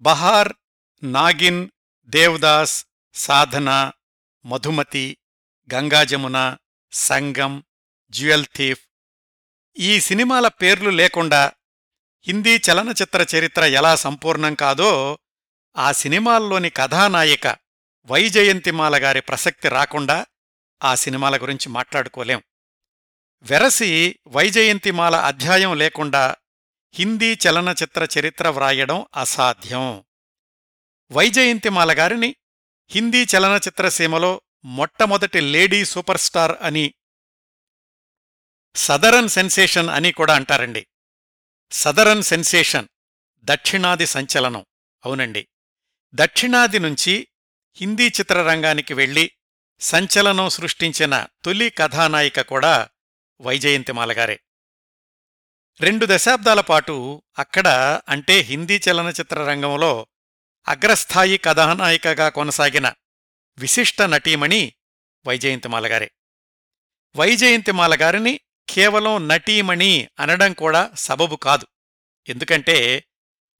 Bahar Nagin Devdas Sadhana Madhumati Ganga Jamuna Sangam Jewel Thief. ఈ సినిమాల పేర్లు లేకుండా హిందీ చలనచిత్ర చరిత్ర ఎలా సంపూర్ణం కాదో ఆ సినిమాల్లోని కథానాయిక వైజయంతిమాల గారి ప్రసక్తి రాకుండా ఆ సినిమాల గురించి మాట్లాడుకోలేం. వెరసి వైజయంతిమాల అధ్యాయం లేకుండా హిందీ చలనచిత్ర చరిత్ర వ్రాయడం అసాధ్యం. వైజయంతిమాల గారిని హిందీ చలనచిత్ర సీమలో మొట్టమొదటి లేడీ సూపర్ స్టార్ అని సదరన్ సెన్సేషన్ అని కూడా అంటారండి. సదరన్ సెన్సేషన్ దక్షిణాది సంచలనం. అవునండి. దక్షిణాది నుంచి హిందీ చిత్రరంగానికి వెళ్ళి సంచలనం సృష్టించిన తొలి కథానాయిక కూడా వైజయంతిమాల గారే రెండు దశాబ్దాల పాటు అక్కడ అంటే హిందీ చలనచిత్ర రంగంలో అగ్రస్థాయి కథానాయికగా కొనసాగిన విశిష్ట నటీమణి వైజయంతిమాలగారే వైజయంతిమాలగారిని కేవలం నటీమణి అనడం కూడా సబబు కాదు. ఎందుకంటే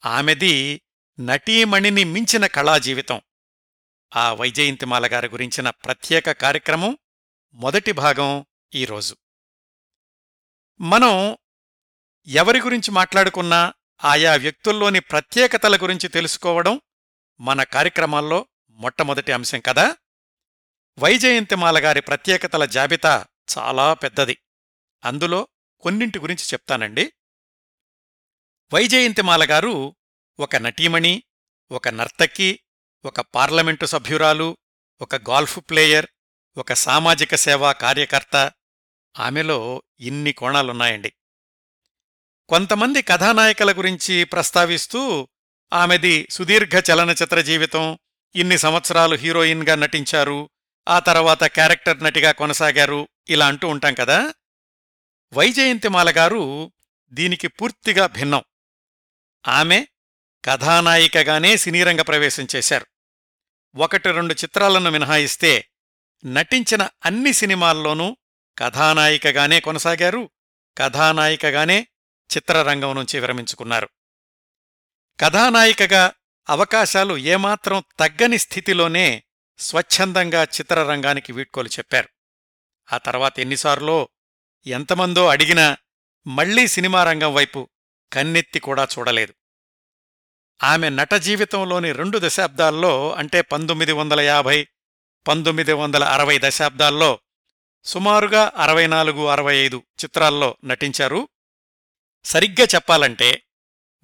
ఆమెది నటీమణిని మించిన కళాజీవితం. ఆ వైజయంతిమాలగారి గురించిన ప్రత్యేక కార్యక్రమం మొదటి భాగం ఈరోజు మనం ఎవరి గురించి మాట్లాడుకున్నా ఆయా వ్యక్తుల్లోని ప్రత్యేకతల గురించి తెలుసుకోవడం మన కార్యక్రమాల్లో మొట్టమొదటి అంశం కదా? వైజయంతిమాల గారి ప్రత్యేకతల జాబితా చాలా పెద్దది. అందులో కొన్నింటి గురించి చెప్తానండి. వైజయంతిమాల గారు ఒక నటీమణి ఒక నర్తకి ఒక పార్లమెంటు సభ్యురాలు ఒక గాల్ఫ్ ప్లేయర్ ఒక సామాజిక సేవా కార్యకర్త. ఆమెలో ఇన్ని కోణాలున్నాయండి. కొంతమంది కథానాయకుల గురించి ప్రస్తావిస్తూ ఆమెది సుదీర్ఘ చలనచిత్ర జీవితం ఇన్ని సంవత్సరాలు హీరోయిన్గా నటించారు ఆ తర్వాత క్యారెక్టర్ నటిగా కొనసాగారు ఇలా అంటూ ఉంటాం కదా? వైజయంతిమాల గారు దీనికి పూర్తిగా భిన్నం. ఆమె కథానాయికగానే సినీరంగ ప్రవేశం చేశారు. ఒకటి రెండు చిత్రాలను మినహాయిస్తే నటించిన అన్ని సినిమాల్లోనూ కథానాయికగానే కొనసాగారు కథానాయికగానే చిత్రరంగం నుంచి విరమించుకున్నారు. కథానాయికగా అవకాశాలు ఏమాత్రం తగ్గని స్థితిలోనే స్వచ్ఛందంగా చిత్రరంగానికి వీడ్కోలు చెప్పారు. ఆ తర్వాత ఎన్నిసార్లో ఎంతమందో అడిగినా మళ్ళీ సినిమా రంగం వైపు కన్నెత్తి కూడా చూడలేదు. ఆమె నట జీవితంలోని రెండు దశాబ్దాల్లో అంటే పంతొమ్మిది వందల యాభై పంతొమ్మిది వందల అరవై దశాబ్దాల్లో సుమారుగా అరవై నాలుగు అరవై ఐదు చిత్రాల్లో నటించారు. సరిగ్గా చెప్పాలంటే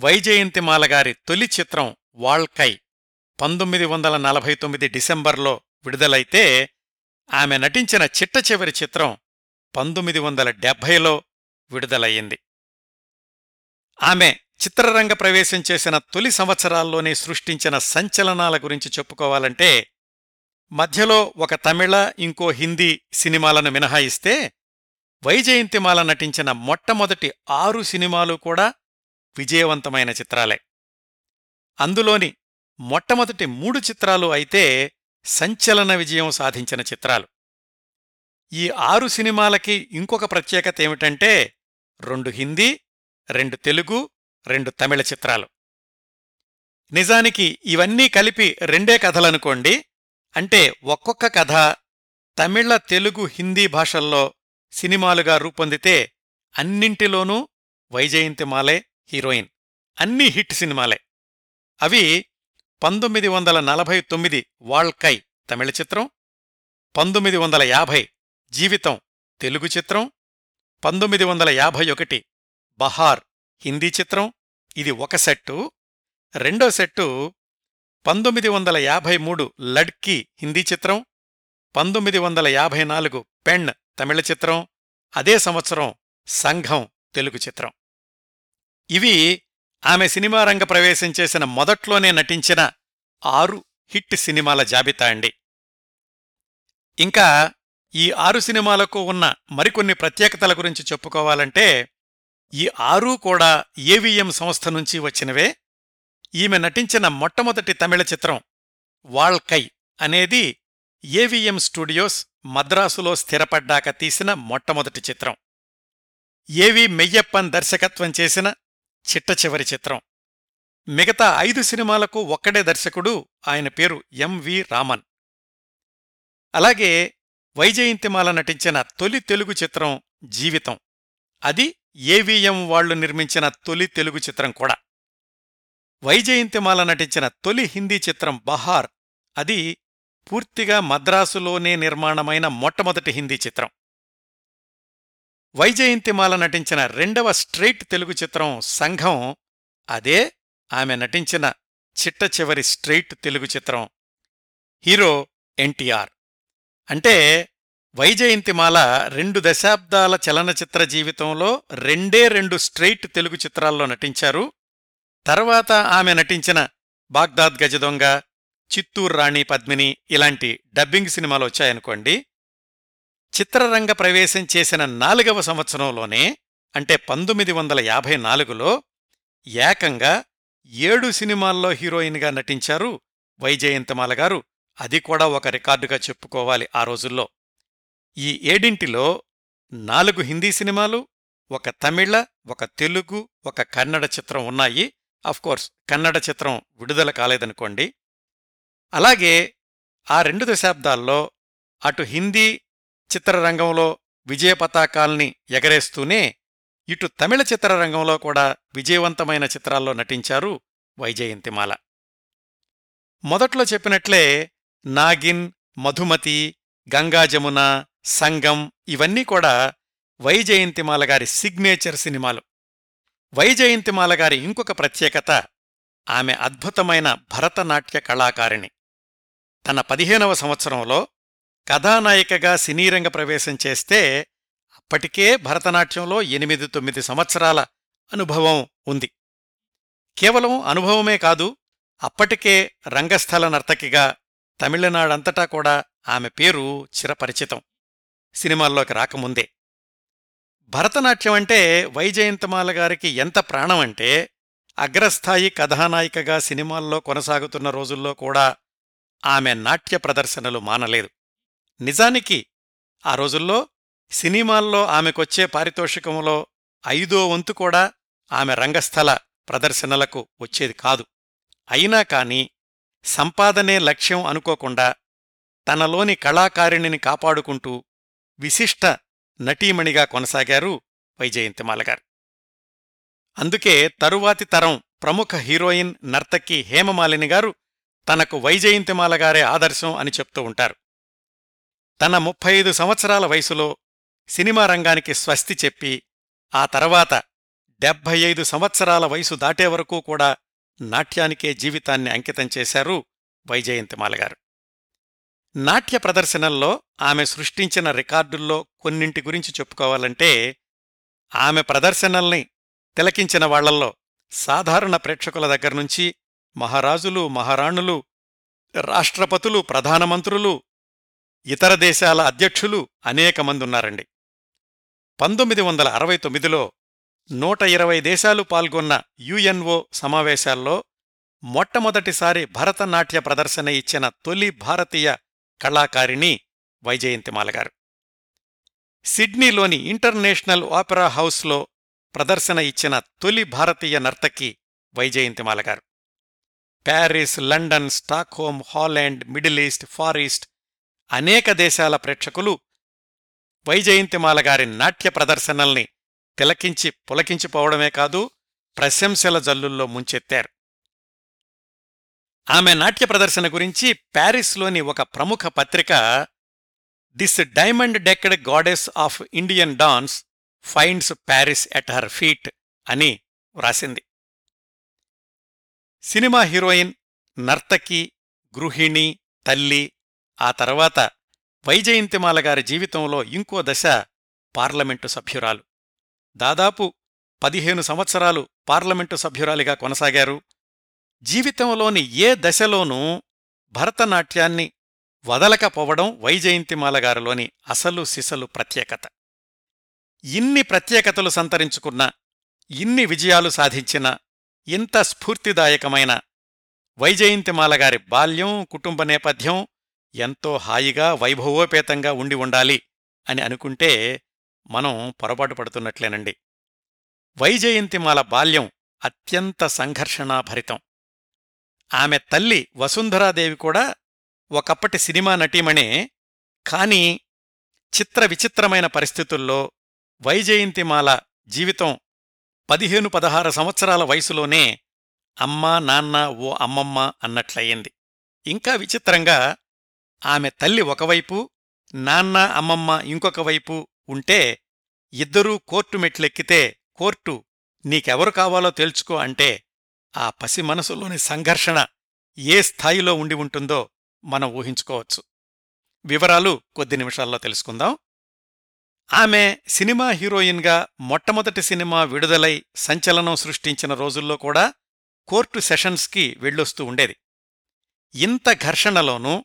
వైజయంతిమాలగారి తొలి చిత్రం వాళ్కై పంతొమ్మిది వందల నలభై తొమ్మిది డిసెంబర్లో విడుదలైతే ఆమె నటించిన చిట్ట చివరి చిత్రం పంతొమ్మిది వందల డెబ్భైలో విడుదలయ్యింది. ఆమె చిత్రరంగ ప్రవేశం చేసిన తొలి సంవత్సరాల్లోనే సృష్టించిన సంచలనాల గురించి చెప్పుకోవాలంటే మధ్యలో ఒక తమిళ ఇంకో హిందీ సినిమాలను మినహాయిస్తే వైజయంతిమాల నటించిన మొట్టమొదటి ఆరు సినిమాలు కూడా విజయవంతమైన చిత్రాలే. అందులోని మొట్టమొదటి మూడు చిత్రాలు అయితే సంచలన విజయం సాధించిన చిత్రాలు. ఈ ఆరు సినిమాలకి ఇంకొక ప్రత్యేకత ఏమిటంటే రెండు హిందీ రెండు తెలుగు రెండు తమిళ చిత్రాలు. నిజానికి ఇవన్నీ కలిపి రెండే కథలనుకోండి అంటే ఒక్కొక్క కథ తమిళ తెలుగు హిందీ భాషల్లో సినిమాలుగా రూపొందితే అన్నింటిలోనూ వైజయంతిమాలే హీరోయిన్. అన్నీ హిట్ సినిమాలే. అవి పంతొమ్మిది వందల నలభై తొమ్మిది వాళ్కై తమిళ చిత్రం పంతొమ్మిది వందల యాభై జీవితం తెలుగు చిత్రం పంతొమ్మిది వందల యాభై ఒకటి బహార్ హిందీ చిత్రం ఇది ఒక సెట్టు. రెండో సెట్టు పంతొమ్మిది వందల యాభై మూడు లడ్కీ హిందీ చిత్రం పంతొమ్మిది వందల యాభై నాలుగు పెణ్ తమిళ చిత్రం అదే సంవత్సరం సంఘం తెలుగు చిత్రం. ఇవి ఆమె సినిమా రంగ ప్రవేశం చేసిన మొదట్లోనే నటించిన ఆరు హిట్ సినిమాల జాబితా అండి. ఇంకా ఈ ఆరు సినిమాలకు ఉన్న మరికొన్ని ప్రత్యేకతల గురించి చెప్పుకోవాలంటే ఈ ఆరు కూడా ఏవిఎం సంస్థ నుంచి వచ్చినవే. ఈమె నటించిన మొట్టమొదటి తమిళ చిత్రం వాళ్కై అనేది ఏవిఎం స్టూడియోస్ మద్రాసులో స్థిరపడ్డాక తీసిన మొట్టమొదటి చిత్రం. ఏవి మెయ్యప్పన్ దర్శకత్వం చేసిన చిట్ట చివరి చిత్రం. మిగతా ఐదు సినిమాలకు ఒక్కడే దర్శకుడు ఆయన పేరు ఎంవి రామన్. అలాగే వైజయంతిమాల నటించిన తొలి తెలుగు చిత్రం జీవితం. అది ఏవిఎం వాళ్ళు నిర్మించిన తొలి తెలుగు చిత్రం కూడా. వైజయంతిమాల నటించిన తొలి హిందీ చిత్రం బహార్. అది పూర్తిగా మద్రాసులోనే నిర్మాణమైన మొట్టమొదటి హిందీ చిత్రం. వైజయంతిమాల నటించిన రెండవ స్ట్రెయిట్ తెలుగు చిత్రం సంఘం అదే ఆమె నటించిన చిట్ట చివరి స్ట్రెయిట్ తెలుగు చిత్రం హీరో ఎన్టీఆర్. అంటే వైజయంతిమాల రెండు దశాబ్దాల చలనచిత్ర జీవితంలో రెండే రెండు స్ట్రెయిట్ తెలుగు చిత్రాల్లో నటించారు. తర్వాత ఆమె నటించిన బాగ్దాద్ గజదొంగ చిత్తూరు రాణి పద్మిని ఇలాంటి డబ్బింగ్ సినిమాలు వచ్చాయనుకోండి చిత్రరంగ ప్రవేశం చేసిన నాలుగవ సంవత్సరంలోనే అంటే పంతొమ్మిది వందల యాభై నాలుగులో ఏకంగా ఏడు సినిమాల్లో హీరోయిన్గా నటించారు వైజయంతమాల గారు. అది కూడా ఒక రికార్డుగా చెప్పుకోవాలి ఆ రోజుల్లో. ఈ ఏడింటిలో నాలుగు హిందీ సినిమాలు ఒక తమిళ ఒక తెలుగు ఒక కన్నడ చిత్రం ఉన్నాయి. కోర్స్ కన్నడ చిత్రం విడుదల కాలేదనుకోండి అలాగే ఆ రెండు దశాబ్దాల్లో అటు హిందీ చిత్రరంగంలో విజయ పతాకాల్ని ఎగరేస్తూనే ఇటు తమిళ చిత్రరంగంలో కూడా విజయవంతమైన చిత్రాల్లో నటించారు వైజయంతిమాల. మొదట్లో చెప్పినట్లే నాగిన్ మధుమతి గంగాజమున సంగం ఇవన్నీ కూడా వైజయంతిమాల గారి సిగ్నేచర్ సినిమాలు. వైజయంతిమాల గారి ఇంకొక ప్రత్యేకత ఆమె అద్భుతమైన భరతనాట్య కళాకారిణి. తన పదిహేనవ సంవత్సరంలో కథానాయికగా సినీరంగ ప్రవేశం చేస్తే అప్పటికే భరతనాట్యంలో ఎనిమిది తొమ్మిది సంవత్సరాల అనుభవం ఉంది. కేవలం అనుభవమే కాదు అప్పటికే రంగస్థల నర్తకిగా తమిళనాడంతటా కూడా ఆమె పేరు చిరపరిచితం సినిమాల్లోకి రాకముందే. భరతనాట్యం అంటే వైజయంతమాల గారికి ఎంత ప్రాణమంటే అగ్రస్థాయి కథానాయికగా సినిమాల్లో కొనసాగుతున్న రోజుల్లో కూడా ఆమె నాట్య ప్రదర్శనలు మానలేదు. నిజానికి ఆ రోజుల్లో సినిమాల్లో ఆమెకొచ్చే పారితోషికంలో ఐదో వంతు కూడా ఆమె రంగస్థల ప్రదర్శనలకు వచ్చేది కాదు. అయినా కాని సంపాదనే లక్ష్యం అనుకోకుండా తనలోని కళాకారిణిని కాపాడుకుంటూ విశిష్ట నటీమణిగా కొనసాగారు వైజయంతిమాలగారు. అందుకే తరువాతి తరం ప్రముఖ హీరోయిన్ నర్తకి హేమమాలిని గారు తనకు వైజయంతిమాలగారే ఆదర్శం అని చెప్తూ ఉంటారు. తన ముప్పై ఐదు సంవత్సరాల వయసులో సినిమా రంగానికి స్వస్తి చెప్పి ఆ తర్వాత డెబ్భై ఐదు సంవత్సరాల వయసు దాటే వరకు కూడా నాట్యానికే జీవితాన్ని అంకితం చేశారు వైజయంతిమాలగారు నాట్య ప్రదర్శనల్లో ఆమె సృష్టించిన రికార్డుల్లో కొన్నింటి గురించి చెప్పుకోవాలంటే ఆమె ప్రదర్శనల్ని తిలకించిన వాళ్ళల్లో సాధారణ ప్రేక్షకుల దగ్గర్నుంచి మహారాజులు మహారాణులు రాష్ట్రపతులు ప్రధానమంత్రులు ఇతర దేశాల అధ్యక్షులు అనేక మందున్నారండి. పంతొమ్మిది వందల అరవై తొమ్మిదిలో నూట ఇరవై దేశాలు పాల్గొన్న యుఎన్ఓ సమావేశాల్లో మొట్టమొదటిసారి భరతనాట్య ప్రదర్శన ఇచ్చిన తొలి భారతీయ కళాకారిణి వైజయంతిమాలగారు. సిడ్నీలోని ఇంటర్నేషనల్ ఆపెరా హౌస్లో ప్రదర్శన ఇచ్చిన తొలి భారతీయ నర్తకి వైజయంతిమాలగారు. Paris London Stockholm Holland Middle East Far East అనేక దేశాల ప్రేక్షకులు వైజయంతిమాలగారి నాట్య ప్రదర్శనల్ని తిలకించి పులకించిపోవడమే కాదు ప్రశంసల జల్లుల్లో ముంచెత్తారు. ఆమె నాట్య ప్రదర్శన గురించి ప్యారిస్లోని ఒక ప్రముఖ పత్రిక this diamond decked goddess of Indian dance finds Paris at her feet అని వ్రాసింది సినిమా హీరోయిన్ నర్తకి గృహిణి తల్లి ఆ తర్వాత వైజయంతిమాల గారి జీవితంలో ఇంకో దశ పార్లమెంటు సభ్యురాలు. దాదాపు పదిహేను సంవత్సరాలు పార్లమెంటు సభ్యురాలిగా కొనసాగారు. జీవితంలోని ఏ దశలోనూ భరతనాట్యాన్ని వదలకపోవడం వైజయంతిమాల గారిలోని అసలు సిసలు ప్రత్యేకత. ఇన్ని ప్రత్యేకతలు సంతరించుకున్న ఇన్ని విజయాలు సాధించిన ఇంత స్ఫూర్తిదాయకమైన వైజయంతిమాల గారి బాల్యం కుటుంబ నేపథ్యం ఎంతో హాయిగా వైభవోపేతంగా ఉండి ఉండాలి అని అనుకుంటే మనం పొరపాటు పడుతున్నట్లేనండి. వైజయంతిమాల బాల్యం అత్యంత సంఘర్షణాభరితం. ఆమె తల్లి వసుంధరాదేవి కూడా ఒకప్పటి సినిమా నటీమణే కాని చిత్ర విచిత్రమైన పరిస్థితుల్లో వైజయంతిమాల జీవితం పదిహేను పదహారు సంవత్సరాల వయసులోనే అమ్మా నాన్న ఓ అమ్మమ్మ అన్నట్లయింది. ఇంకా విచిత్రంగా ఆమె తల్లి ఒకవైపు నాన్న అమ్మమ్మ ఇంకొక వైపు ఉంటే ఇద్దరూ కోర్టు మెట్లెక్కితే కోర్టు నీకెవరు కావాలో తెలుసుకో అంటే ఆ పసి మనసులోని సంఘర్షణ ఏ స్థాయిలో ఉండి ఉంటుందో మనం ఊహించుకోవచ్చు. వివరాలు కొద్ది నిమిషాల్లో తెలుసుకుందాం. ఆమె సినిమా హీరోయిన్గా మొట్టమొదటి సినిమా విడుదలై సంచలనం సృష్టించిన రోజుల్లో కూడా కోర్టు సెషన్స్కి వెళ్ళొస్తూ ఉండేది. ఇంత ఘర్షణలోనూ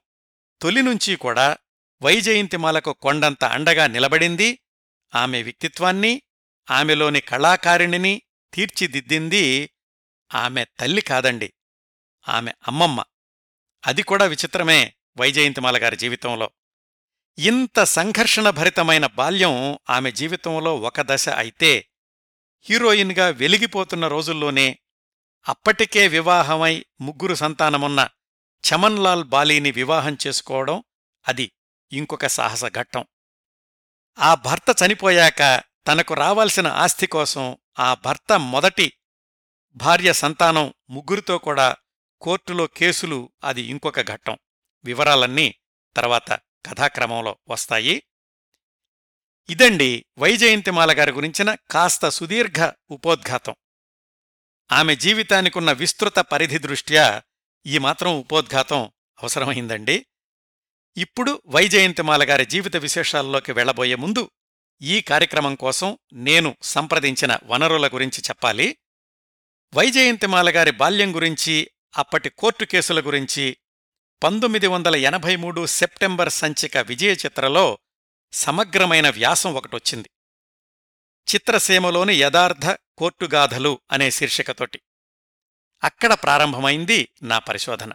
తొలి నుంచి కూడా వైజయంతిమాలకు కొండంత అండగా నిలబడింది. ఆమె వ్యక్తిత్వాన్ని ఆమెలోని కళాకారిణిని తీర్చిదిద్దింది ఆమె తల్లి కాదండి ఆమె అమ్మమ్మ. అది కూడా విచిత్రమే వైజయంతిమాల గారి జీవితంలో. ఇంత సంఘర్షణభరితమైన బాల్యం ఆమె జీవితంలో ఒక దశ అయితే హీరోయిన్గా వెలిగిపోతున్న రోజుల్లోనే అప్పటికే వివాహమై ముగ్గురు సంతానమున్న చమన్లాల్ బాలీని వివాహం చేసుకోవడం అది ఇంకొక సాహస ఘట్టం. ఆ భర్త చనిపోయాక తనకు రావాల్సిన ఆస్తి కోసం ఆ భర్త మొదటి భార్య సంతానం ముగ్గురితో కూడా కోర్టులో కేసులు అది ఇంకొక ఘట్టం. వివరాలన్నీ తర్వాత కథాక్రమంలో వస్తాయి. ఇదండి వైజయంతిమాల గారి గురించిన కాస్త సుదీర్ఘ ఉపోద్ఘాతం. ఆమె జీవితానికున్న విస్తృత పరిధి దృష్ట్యా ఈ మాత్రం ఉపోద్ఘాతం అవసరమైందండి. ఇప్పుడు వైజయంతిమాల గారి జీవిత విశేషాల్లోకి వెళ్ళబోయే ముందు ఈ కార్యక్రమం కోసం నేను సంప్రదించిన వనరుల గురించి చెప్పాలి. వైజయంతిమాల గారి బాల్యం గురించి అప్పటి కోర్టు కేసుల గురించి పంతొమ్మిది వందల ఎనభై మూడు సెప్టెంబర్ సంచిక విజయ చిత్రలో సమగ్రమైన వ్యాసం ఒకటొచ్చింది. చిత్రసీమలోని యథార్థ కోర్టుగాథలు అనే శీర్షికతోటి. అక్కడ ప్రారంభమైంది నా పరిశోధన.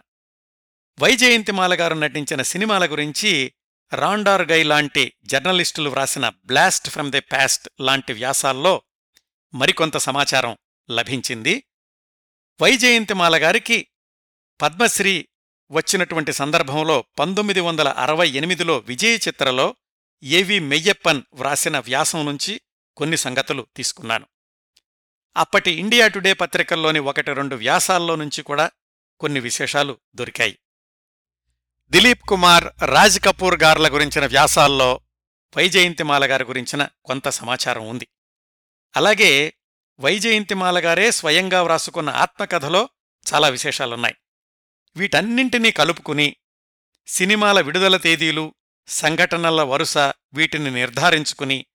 వైజయంతిమాల గారు నటించిన సినిమాల గురించి రాండార్ గై లాంటి జర్నలిస్టులు వ్రాసిన బ్లాస్ట్ ఫ్రమ్ ది పాస్ట్ లాంటి వ్యాసాల్లో మరికొంత సమాచారం లభించింది. వైజయంతిమాల గారికి పద్మశ్రీ వచ్చినటువంటి సందర్భంలో పంతొమ్మిది వందల అరవై ఎనిమిదిలో విజయ చిత్రలో ఏవి మెయ్యప్పన్ వ్రాసిన వ్యాసం నుంచి కొన్ని సంగతులు తీసుకున్నాను. అప్పటి ఇండియా టుడే పత్రికల్లోని ఒకటి రెండు వ్యాసాల్లో నుంచి కూడా కొన్ని విశేషాలు దొరికాయి. దిలీప్ కుమార్ రాజ్ కపూర్ గార్ల గురించిన వ్యాసాల్లో వైజయంతిమాల గారి గురించిన కొంత సమాచారం ఉంది. అలాగే వైజయంతిమాల గారే స్వయంగా వ్రాసుకున్న ఆత్మకథలో చాలా విశేషాలున్నాయి. వీటన్నింటినీ కలుపుకుని సినిమాల విడుదల తేదీలు సంఘటనల వరుస వీటిని నిర్ధారించుకుని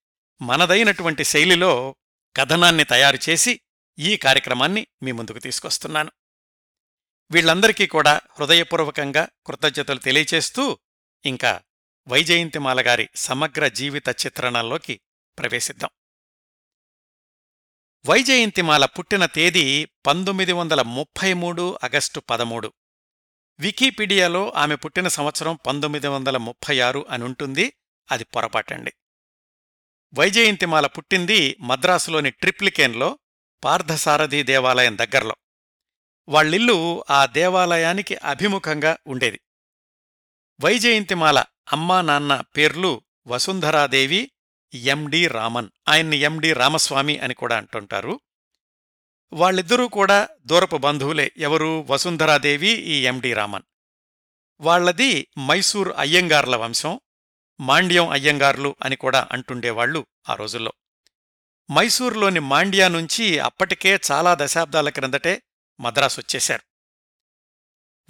మనదైనటువంటి శైలిలో కథనాన్ని తయారుచేసి ఈ కార్యక్రమాన్ని మీ ముందుకు తీసుకొస్తున్నాను. వీళ్ళందరికీ కూడా హృదయపూర్వకంగా కృతజ్ఞతలు తెలియచేస్తూ ఇంకా వైజయంతిమాల గారి సమగ్ర జీవిత చిత్రణలోకి ప్రవేశిద్దాం. వైజయంతిమాల పుట్టిన తేదీ పంతొమ్మిది వందల ముప్పై మూడు ఆగస్టు పదమూడు. వికీపీడియాలో ఆమె పుట్టిన సంవత్సరం పంతొమ్మిది వందల ముప్పై ఆరు అనుంటుంది అది పొరపాటండి. వైజయంతిమాల పుట్టింది మద్రాసులోని ట్రిప్లికేన్లో పార్థసారథి దేవాలయం దగ్గర్లో. వాళ్ళిల్లు ఆ దేవాలయానికి అభిముఖంగా ఉండేది. వైజయంతిమాల అమ్మా నాన్న పేర్లు వసుంధరాదేవి ఎండి రామన్. ఆయన్ని ఎండి రామస్వామి అని కూడా అంటుంటారు. వాళ్ళిద్దరూ కూడా దూరపు బంధువులే. ఎవరు? వసుంధరాదేవి ఈ ఎండి రామన్. వాళ్ళది మైసూర్ అయ్యంగార్ల వంశం మాండ్యం అయ్యంగార్లు అని కూడా అంటుండేవాళ్ళు ఆ రోజుల్లో. మైసూర్లోని మాండ్యా నుంచి అప్పటికే చాలా దశాబ్దాల క్రిందటే మద్రాసొచ్చేశారు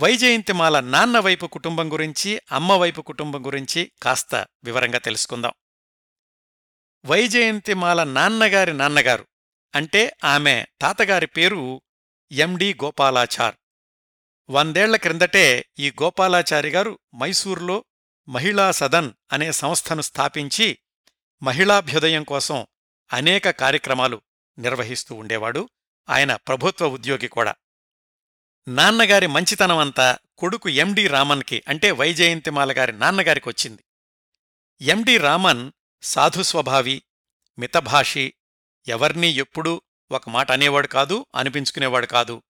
వైజయంతిమాల నాన్న వైపు కుటుంబం గురించి అమ్మ వైపు కుటుంబం గురించి కాస్త వివరంగా తెలుసుకుందాం. వైజయంతిమాల నాన్నగారి నాన్నగారు అంటే ఆమె తాతగారి పేరు ఎండి గోపాలాచార్. వందేళ్ళ క్రిందటే ఈ గోపాలాచారి గారు మైసూర్లో మహిళా సదన్ అనే సంస్థను స్థాపించి మహిళాభ్యుదయం కోసం అనేక కార్యక్రమాలు నిర్వహిస్తూ ఉండేవాడు. ఆయన ప్రభుత్వ ఉద్యోగి కూడా. నాన్నగారి మంచితనమంతా కొడుకు ఎండి రామన్కి అంటే వైజయంతిమాల గారి నాన్నగారికొచ్చింది ఎండి రామన్ సాధుస్వభావి మితభాషి ఎవర్నీ ఎప్పుడూ ఒక మాట అనేవాడు కాదు అనిపించుకునేవాడు కాదు.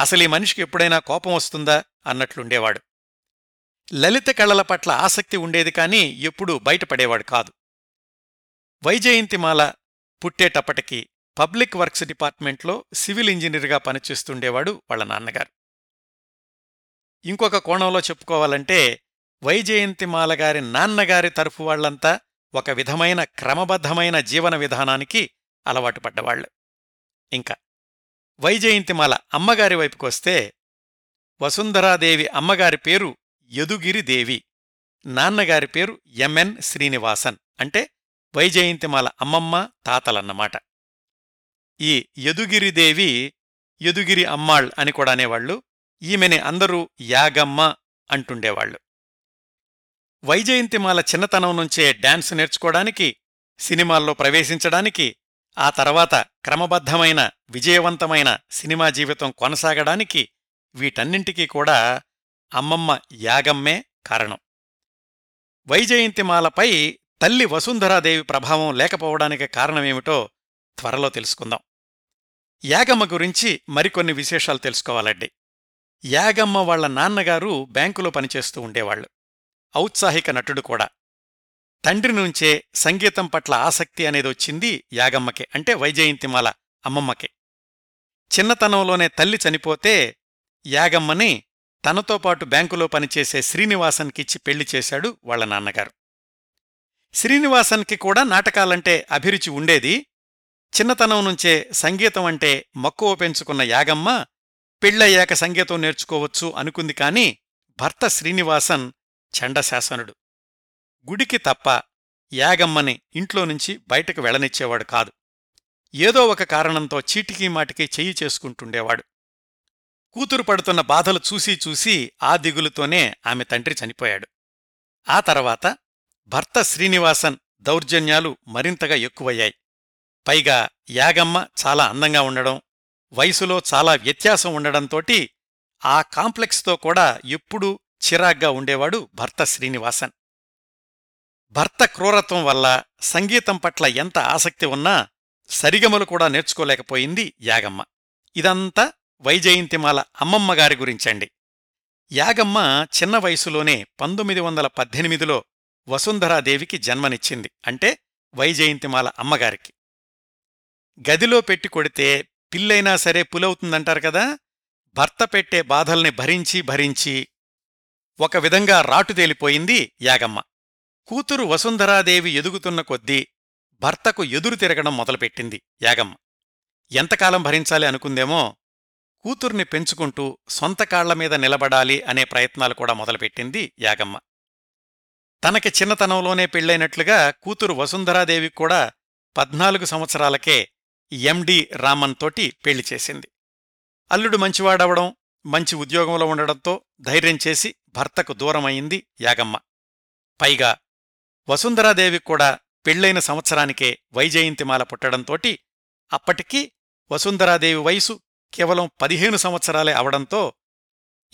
అసలు ఈ మనిషికి ఎప్పుడైనా కోపం వస్తుందా అన్నట్లుండేవాడు. లలిత కళల పట్ల ఆసక్తి ఉండేది కాని ఎప్పుడూ బయటపడేవాడు కాదు. వైజయంతిమాల పుట్టేటప్పటికి పబ్లిక్ వర్క్స్ డిపార్ట్మెంట్లో సివిల్ ఇంజనీర్గా పనిచేస్తుండేవాడు వాళ్ళ నాన్నగారు. ఇంకొక కోణంలో చెప్పుకోవాలంటే వైజయంతిమాల గారి నాన్నగారి తరఫు వాళ్ళంతా ఒక విధమైన క్రమబద్ధమైన జీవన విధానానికి అలవాటు పడ్డవాళ్ళు ఇంకా వైజయంతిమాల అమ్మగారి వైపుకొస్తే వసుంధరాదేవి అమ్మగారి పేరు యదుగిరిదేవి నాన్నగారి పేరు ఎంఎన్ శ్రీనివాసన్ అంటే వైజయంతిమాల అమ్మమ్మ తాతలన్నమాట. ఈ యదుగిరిదేవి యదుగిరి అమ్మాళ్ అని కూడా అనేవాళ్ళు ఈమెని అందరూ యాగమ్మ అంటుండేవాళ్ళు వైజయంతిమాల చిన్నతనం నుంచే డాన్స్ నేర్చుకోవడానికి సినిమాల్లో ప్రవేశించడానికి ఆ తర్వాత క్రమబద్ధమైన విజయవంతమైన సినిమా జీవితం కొనసాగడానికి వీటన్నింటికీ కూడా అమ్మమ్మ యాగమ్మే కారణం. వైజయంతిమాలపై తల్లి వసుంధరాదేవి ప్రభావం లేకపోవడానికి కారణమేమిటో త్వరలో తెలుసుకుందాం. యాగమ్మ గురించి మరికొన్ని విశేషాలు తెలుసుకోవాలండి. యాగమ్మ వాళ్ళ నాన్నగారు బ్యాంకులో పనిచేస్తూ ఉండేవాళ్ళు ఔత్సాహిక నటుడు కూడా. తండ్రి నుంచే సంగీతం పట్ల ఆసక్తి అనేది వచ్చింది యాగమ్మకి అంటే వైజయంతిమాల అమ్మమ్మకి. చిన్నతనంలోనే తల్లి చనిపోతే యాగమ్మని తనతో పాటు బ్యాంకులో పనిచేసే శ్రీనివాసన్కిచ్చి పెళ్ళి చేశాడు వాళ్ళ నాన్నగారు. శ్రీనివాసన్కి కూడా నాటకాలంటే అభిరుచి ఉండేది. చిన్నతనం నుంచే సంగీతం అంటే మక్కువ పెంచుకున్న యాగమ్మ పెళ్ళయ్యాక సంగీతం నేర్చుకోవచ్చు అనుకుంది కాని భర్త శ్రీనివాసన్ చండశాసనుడు. గుడికి తప్ప యాగమ్మని ఇంట్లో నుంచి బయటకు వెళ్ళనిచ్చేవాడు కాదు. ఏదో ఒక కారణంతో చీటికీ మాటికి చెయ్యి చేసుకుంటుండేవాడు. కూతురు పడుతున్న బాధలు చూసి చూసి ఆ దిగులుతోనే ఆమె తండ్రి చనిపోయాడు. ఆ తర్వాత భర్త శ్రీనివాసన్ దౌర్జన్యాలు మరింతగా ఎక్కువయ్యాయి. పైగా యాగమ్మ చాలా అందంగా ఉండడం వయసులో చాలా వ్యత్యాసం ఉండడంతోటి ఆ కాంప్లెక్స్తో కూడా ఎప్పుడూ చిరాగ్గా ఉండేవాడు భర్త శ్రీనివాసన్. భర్త క్రూరత్వం వల్ల సంగీతం పట్ల ఎంత ఆసక్తి ఉన్నా సరిగమలు కూడా నేర్చుకోలేకపోయింది యాగమ్మ. ఇదంతా వైజయంతిమాల అమ్మమ్మగారి గురించండి. యాగమ్మ చిన్న వయసులోనే పంతొమ్మిది వందల పద్దెనిమిదిలో వసుంధరాదేవికి జన్మనిచ్చింది అంటే వైజయంతిమాల అమ్మగారికి. గదిలో పెట్టి కొడితే పిల్లైనా సరే పులవుతుందంటారు కదా భర్త పెట్టే బాధల్ని భరించి భరించి ఒక విధంగా రాటుదేలిపోయింది యాగమ్మ. కూతురు వసుంధరాదేవి ఎదుగుతున్న కొద్దీ భర్తకు ఎదురు తిరగడం మొదలుపెట్టింది యాగమ్మ ఎంతకాలం భరించాలి అనుకుందేమో కూతుర్ని పెంచుకుంటూ సొంత కాళ్ళమీద నిలబడాలి అనే ప్రయత్నాలు కూడా మొదలుపెట్టింది యాగమ్మ. తనకి చిన్నతనంలోనే పెళ్ళైనట్లుగా కూతురు వసుంధరాదేవి కూడా పద్నాలుగు సంవత్సరాలకే ఎండి రామన్ తోటి పెళ్ళి చేసింది. అల్లుడు మంచివాడవడం మంచి ఉద్యోగంలో ఉండడంతో ధైర్యం చేసి భర్తకు దూరమయింది యాగమ్మ. పైగా వసుంధరాదేవికి కూడా పెళ్ళైన సంవత్సరానికే వైజయంతిమాల పుట్టడంతోటి అప్పటికీ వసుంధరాదేవి వయసు కేవలం పదిహేను సంవత్సరాలే అవడంతో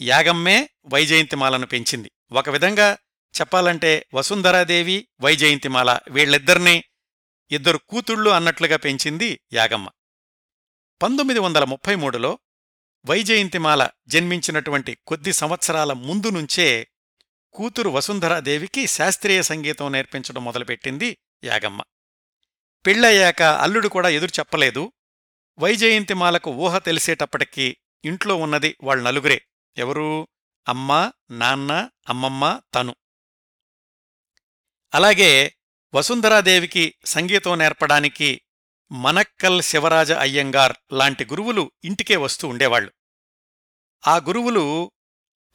యాగమ్మే వైజయంతిమాలను పెంచింది. ఒక విధంగా చెప్పాలంటే వసుంధరాదేవి వైజయంతిమాల వీళ్ళిద్దరినీ ఇద్దరు కూతుళ్ళు అన్నట్లుగా పెంచింది యాగమ్మ. పంతొమ్మిది వందల ముప్పై మూడులో వైజయంతిమాల జన్మించినటువంటి కొద్ది సంవత్సరాల ముందు నుంచే కూతురు వసుంధరాదేవికి శాస్త్రీయ సంగీతం నేర్పించడం మొదలుపెట్టింది యాగమ్మ. పెళ్ళయ్యాక అల్లుడు కూడా ఎదురు చెప్పలేదు. వైజయంతిమాలకు ఊహ తెలిసేటప్పటికీ ఇంట్లో ఉన్నది వాళ్ళ నలుగురే. ఎవరూ? అమ్మా నాన్న అమ్మమ్మ తను. అలాగే వసుంధరాదేవికి సంగీతం నేర్పడానికి మనక్కల్ శివరాజ అయ్యంగార్ లాంటి గురువులు ఇంటికే వస్తూ ఉండేవాళ్ళు ఆ గురువులు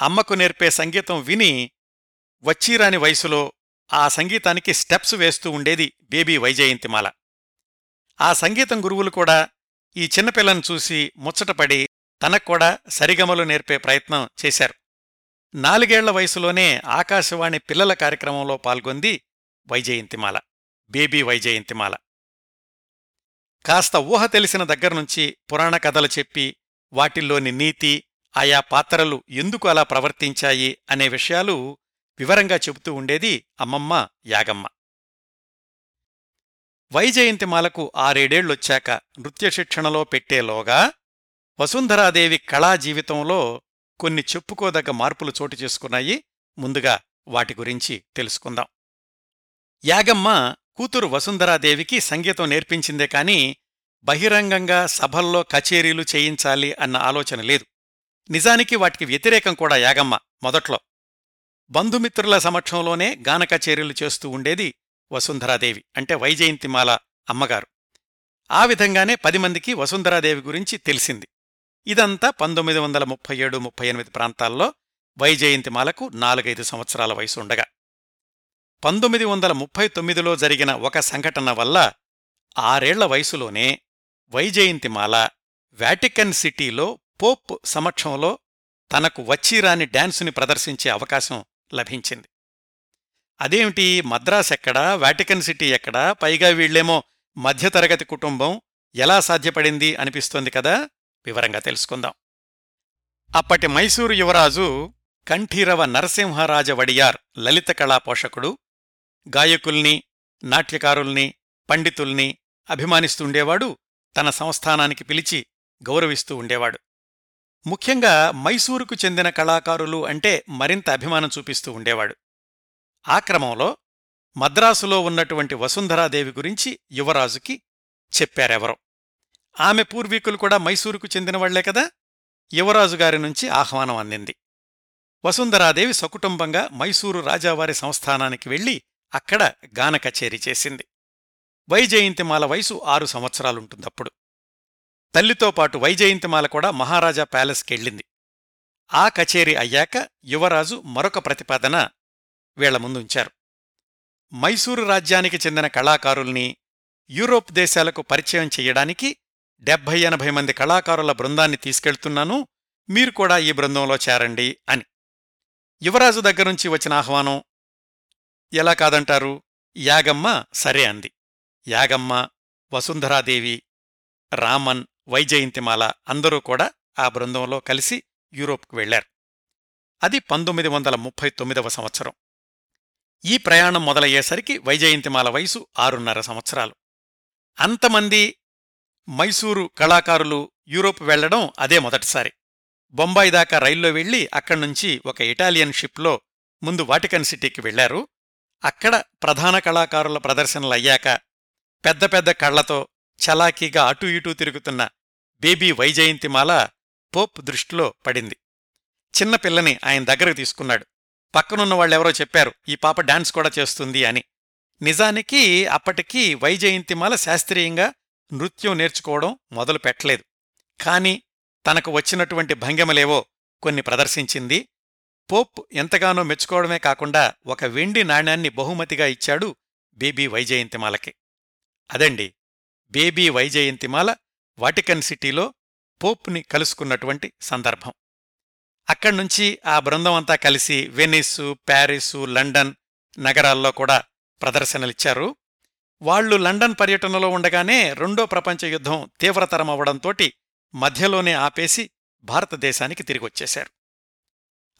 అమ్మకు నేర్పే సంగీతం విని వచ్చీరాని వయసులో ఆ సంగీతానికి స్టెప్స్ వేస్తూ ఉండేది బేబీ వైజయంతిమాల. ఆ సంగీతం గురువులు కూడా ఈ చిన్నపిల్లను చూసి ముచ్చటపడి తనక్కూడా సరిగమలు నేర్పే ప్రయత్నం చేశారు. నాలుగేళ్ళ వయసులోనే ఆకాశవాణి పిల్లల కార్యక్రమంలో పాల్గొంది వైజయంతిమాల బేబీ వైజయంతిమాల. కాస్త ఊహ తెలిసిన దగ్గర్నుంచి పురాణ కథలు చెప్పి వాటిల్లోని నీతి ఆయా పాత్రలు ఎందుకు అలా ప్రవర్తించాయి అనే విషయాలు వివరంగా చెబుతూ ఉండేది అమ్మమ్మ యాగమ్మ. వైజయంతిమాలకు ఆరేడేళ్ళొచ్చాక నృత్య శిక్షణలో పెట్టేలోగా వసుంధరాదేవి కళా జీవితంలో కొన్ని చెప్పుకోదగ్గ మార్పులు చోటు చేసుకున్నాయి. ముందుగా వాటి గురించి తెలుసుకుందాం. యాగమ్మ కూతురు వసుంధరాదేవికి సంగీతం నేర్పించిందే కాని బహిరంగంగా సభల్లో కచేరీలు చేయించాలి అన్న ఆలోచన లేదు. నిజానికి వాటికి వ్యతిరేకం కూడా యాగమ్మ మొదట్లో. బంధుమిత్రుల సమక్షంలోనే గాన కచేరీలు చేస్తూ ఉండేది వసుంధరాదేవి అంటే వైజయంతిమాల అమ్మగారు. ఆ విధంగానే పది మందికి వసుంధరాదేవి గురించి తెలిసింది. ఇదంతా పంతొమ్మిది వందల ముప్పై ఏడు ముప్పై ఎనిమిది ప్రాంతాల్లో వైజయంతిమాలకు నాలుగైదు సంవత్సరాల వయసు ఉండగా పంతొమ్మిది వందల ముప్పై తొమ్మిదిలో జరిగిన ఒక సంఘటన వల్ల ఆరేళ్ళ వయసులోనే వైజయంతిమాల వాటికన్ సిటీలో పోప్ సమక్షంలో తనకు వచ్చిరాని డాన్సుని ప్రదర్శించే అవకాశం లభించింది. అదేమిటి? మద్రాస్ ఎక్కడా? వాటికన్ సిటీ ఎక్కడా? పైగా వీళ్ళేమో మధ్యతరగతి కుటుంబం ఎలా సాధ్యపడింది అనిపిస్తోంది కదా? వివరంగా తెలుసుకుందాం. అప్పటి మైసూరు యువరాజు కంఠీరవ నరసింహరాజ వడియార్ లలిత కళా పోషకుడు గాయకుల్ని నాట్యకారుల్ని పండితుల్ని అభిమానిస్తుండేవాడు తన సంస్థానానికి పిలిచి గౌరవిస్తూ ఉండేవాడు. ముఖ్యంగా మైసూరుకు చెందిన కళాకారులు అంటే మరింత అభిమానం చూపిస్తూ ఉండేవాడు. ఆ క్రమంలో మద్రాసులో ఉన్నటువంటి వసుంధరాదేవి గురించి యువరాజుకి చెప్పారెవరో. ఆమె పూర్వీకులు కూడా మైసూరుకు చెందినవాళ్ళే కదా? యువరాజుగారి నుంచి ఆహ్వానం అందింది. వసుంధరాదేవి సకుటుంబంగా మైసూరు రాజావారి సంస్థానానికి వెళ్ళి అక్కడ గాన కచేరీ చేసింది. వైజయంతిమాల వయసు ఆరు సంవత్సరాలుంటుందప్పుడు. తల్లితో పాటు వైజయంతిమాల కూడా మహారాజా ప్యాలెస్కెళ్ళింది. ఆ కచేరీ అయ్యాక యువరాజు మరొక ప్రతిపాదన వీళ్ళ ముందుంచారు మైసూరు రాజ్యానికి చెందిన కళాకారుల్ని యూరోప్ దేశాలకు పరిచయం చెయ్యడానికి డెబ్భై ఎనభై మంది కళాకారుల బృందాన్ని తీసుకెళ్తున్నాను మీరు కూడా ఈ బృందంలో చేరండి అని. యువరాజు దగ్గరుంచి వచ్చిన ఆహ్వానం ఎలా కాదంటారు? యాగమ్మ సరే అంది. యాగమ్మ వసుంధరాదేవి రామన్ వైజయంతిమాల అందరూ కూడా ఆ బృందంలో కలిసి యూరోప్కు వెళ్ళారు అది పంతొమ్మిది వందల ముప్పై తొమ్మిదవ సంవత్సరం. ఈ ప్రయాణం మొదలయ్యేసరికి వైజయంతిమాల వయసు ఆరున్నర సంవత్సరాలు. అంతమంది మైసూరు కళాకారులు యూరోప్ వెళ్ళడం అదే మొదటిసారి. బొంబాయి దాకా రైల్లో వెళ్ళి అక్కడ్నుంచి ఒక ఇటాలియన్ షిప్లో ముందు వాటికన్ సిటీకి వెళ్ళారు అక్కడ ప్రధాన కళాకారుల ప్రదర్శనలయ్యాక పెద్ద పెద్ద కళ్ళతో చలాకీగా అటూ ఇటూ తిరుగుతున్న బేబీ వైజయంతిమాల పోప్ దృష్టిలో పడింది. చిన్న పిల్లని ఆయన దగ్గరకు తీసుకున్నాడు. పక్కనున్న వాళ్ళెవరో చెప్పారు ఈ పాప డాన్స్ కూడా చేస్తుంది అని. నిజానికి అప్పటికీ వైజయంతిమాల శాస్త్రీయంగా నృత్యం నేర్చుకోవడం మొదలు పెట్టలేదు. కాని తనకు వచ్చినటువంటి భంగిమలేవో కొన్ని ప్రదర్శించింది. పోప్ ఎంతగానో మెచ్చుకోవడమే కాకుండా ఒక వెండి నాణ్యాన్ని బహుమతిగా ఇచ్చాడు బేబీ వైజయంతిమాలకి. అదండి బేబీ వైజయంతిమాల వాటికన్ సిటీలో పోప్ని కలుసుకున్నటువంటి సందర్భం. అక్కడ్నుంచి ఆ బృందం అంతా కలిసి వెనిస్సు ప్యారిసు లండన్ నగరాల్లో కూడా ప్రదర్శనలిచ్చారు. వాళ్ళు లండన్ పర్యటనలో ఉండగానే రెండో ప్రపంచ యుద్ధం తీవ్రతరమవడంతోటి మధ్యలోనే ఆపేసి భారతదేశానికి తిరిగొచ్చేశారు.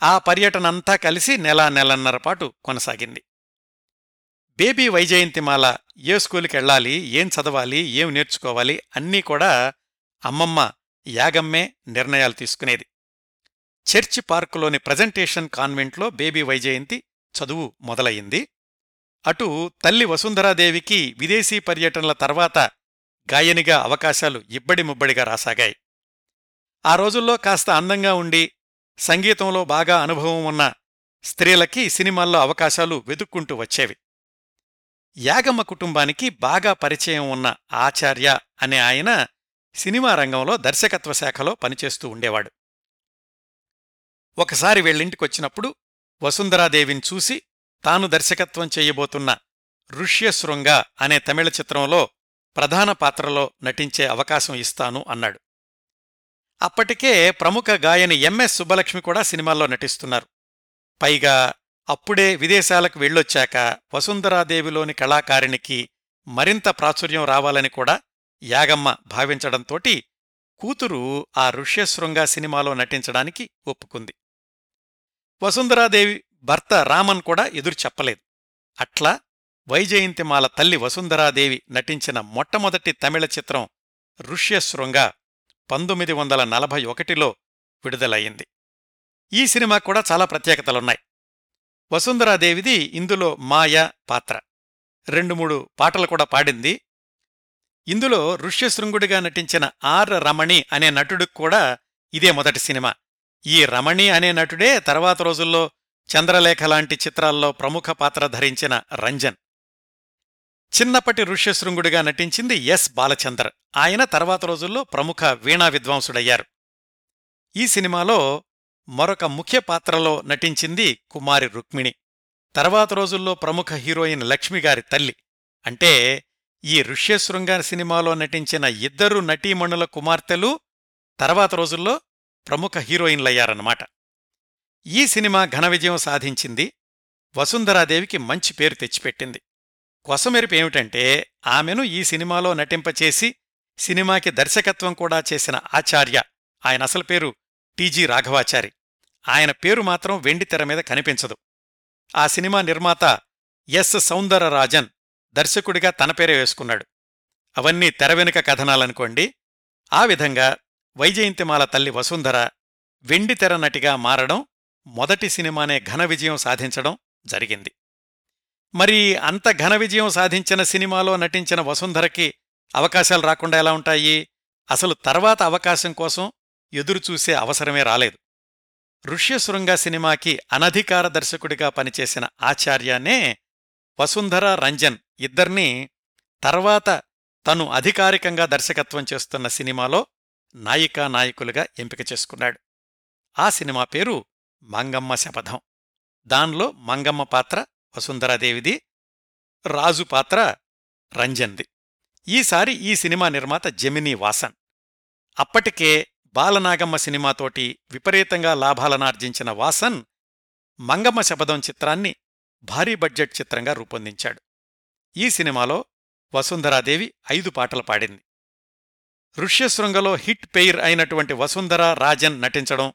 ఆ పర్యటనంతా కలిసి నెలా నెలన్నర పాటు కొనసాగింది. బేబీ వైజయంతిమాల ఏ స్కూలుకెళ్ళాలి ఏం చదవాలి ఏం నేర్చుకోవాలి అన్నీ కూడా అమ్మమ్మ యాగమ్మే నిర్ణయాలు తీసుకునేది. చర్చి పార్కులోని ప్రజెంటేషన్ కాన్వెంట్లో బేబీ వైజయంతి చదువు మొదలయింది అటు తల్లి వసుంధరాదేవికి విదేశీ పర్యటనల తర్వాత గాయనిగా అవకాశాలు ఇబ్బడి ముబ్బడిగా రాసాగాయి. ఆ రోజుల్లో కాస్త అందంగా ఉండి సంగీతంలో బాగా అనుభవం ఉన్న స్త్రీలకి సినిమాల్లో అవకాశాలు వెతుక్కుంటూ వచ్చేవి. యాగమ్మ కుటుంబానికి బాగా పరిచయం ఉన్న ఆచార్య అనే ఆయన సినిమా రంగంలో దర్శకత్వ శాఖలో పనిచేస్తూ ఉండేవాడు. ఒకసారి వీళ్ళింటికొచ్చినప్పుడు వసుంధరాదేవిని చూసి తాను దర్శకత్వం చెయ్యబోతున్న ఋష్యశృంగ అనే తమిళ చిత్రంలో ప్రధాన పాత్రలో నటించే అవకాశం ఇస్తాను అన్నాడు. అప్పటికే ప్రముఖ గాయని ఎంఎస్ సుబ్బలక్ష్మి కూడా సినిమాల్లో నటిస్తున్నారు. పైగా అప్పుడే విదేశాలకు వెళ్ళొచ్చాక వసుంధరాదేవిలోని కళాకారిణికి మరింత ప్రాచుర్యం రావాలని కూడా యాగమ్మ భావించడంతోటి కూతురు ఆ ఋష్యశృంగ సినిమాలో నటించడానికి ఒప్పుకుంది. వసుంధరాదేవి భర్త రామన్ కూడా ఎదురు చెప్పలేదు. అట్లా వైజయంతిమాల తల్లి వసుంధరాదేవి నటించిన మొట్టమొదటి తమిళ చిత్రం ఋష్యశృంగ పంతొమ్మిది వందల నలభై ఒకటిలో విడుదలయ్యింది. ఈ సినిమా కూడా చాలా ప్రత్యేకతలున్నాయి. వసుంధరాదేవిది ఇందులో మాయ పాత్ర. రెండు మూడు పాటలు కూడా పాడింది. ఇందులో ఋష్యశృంగుడిగా నటించిన ఆర్ రమణి అనే నటుడికి కూడా ఇదే మొదటి సినిమా. ఈ రమణి అనే నటుడే తర్వాత రోజుల్లో చంద్రలేఖ లాంటి చిత్రాల్లో ప్రముఖ పాత్ర ధరించిన రంజన్. చిన్నప్పటి ఋష్యశృంగుడిగా నటించింది ఎస్ బాలచందర్. ఆయన తర్వాత రోజుల్లో ప్రముఖ వీణా విద్వాంసుడయ్యారు. ఈ సినిమాలో మరొక ముఖ్య పాత్రలో నటించింది కుమారి రుక్మిణి. తర్వాత రోజుల్లో ప్రముఖ హీరోయిన్ లక్ష్మిగారి తల్లి. అంటే ఈ ఋష్యశృంగ సినిమాలో నటించిన ఇద్దరు నటీమణుల కుమార్తెలు తర్వాత రోజుల్లో ప్రముఖ హీరోయిన్లయ్యారన్నమాట. ఈ సినిమా ఘన విజయం సాధించింది. వసుంధరాదేవికి మంచి పేరు తెచ్చిపెట్టింది. కొసమెరుపేమిటంటే ఆమెను ఈ సినిమాలో నటింపచేసి సినిమాకి దర్శకత్వం కూడా చేసిన ఆచార్య. ఆయన అసలు పేరు టీజీ రాఘవాచారి. ఆయన పేరు మాత్రం వెండి తెర మీద కనిపించదు. ఆ సినిమా నిర్మాత ఎస్ సౌందరరాజన్ దర్శకుడిగా తన పేరే వేసుకున్నాడు. అవన్నీ తెర వెనుక కథనాలనుకోండి. ఆ విధంగా వైజయంతిమాల తల్లి వసుంధర వెండి తెర నటిగా మారడం మొదటి సినిమానే ఘన విజయం సాధించడం జరిగింది. మరి అంత ఘన విజయం సాధించిన సినిమాలో నటించిన వసుంధరకి అవకాశాలు రాకుండా ఎలా ఉంటాయి? అసలు తర్వాత అవకాశం కోసం ఎదురుచూసే అవసరమే రాలేదు. ఋష్యశృంగ సినిమాకి అనధికార దర్శకుడిగా పనిచేసిన ఆచార్యనే వసుంధర రంజన్. ఇద్దర్నీ తర్వాత తను అధికారికంగా దర్శకత్వం చేస్తున్న సినిమాలో నాయికా నాయకులుగా ఎంపిక చేసుకున్నాడు. ఆ సినిమా పేరు మంగమ్మ శపథం. దాన్లో మంగమ్మ పాత్ర వసుంధరాదేవిది రాజు పాత్ర రంజన్ది. ఈసారి ఈ సినిమా నిర్మాత జెమినీ వాసన్. అప్పటికే బాలనాగమ్మ సినిమాతోటి విపరీతంగా లాభాలనార్జించిన వాసన్ మంగమ్మ శపథం చిత్రాన్ని భారీ బడ్జెట్ చిత్రంగా రూపొందించాడు. ఈ సినిమాలో వసుంధరాదేవి ఐదు పాటలు పాడింది. ఋష్యశృంగలో హిట్ పెయిర్ అయినటువంటి వసుంధర రాజన్ నటించడం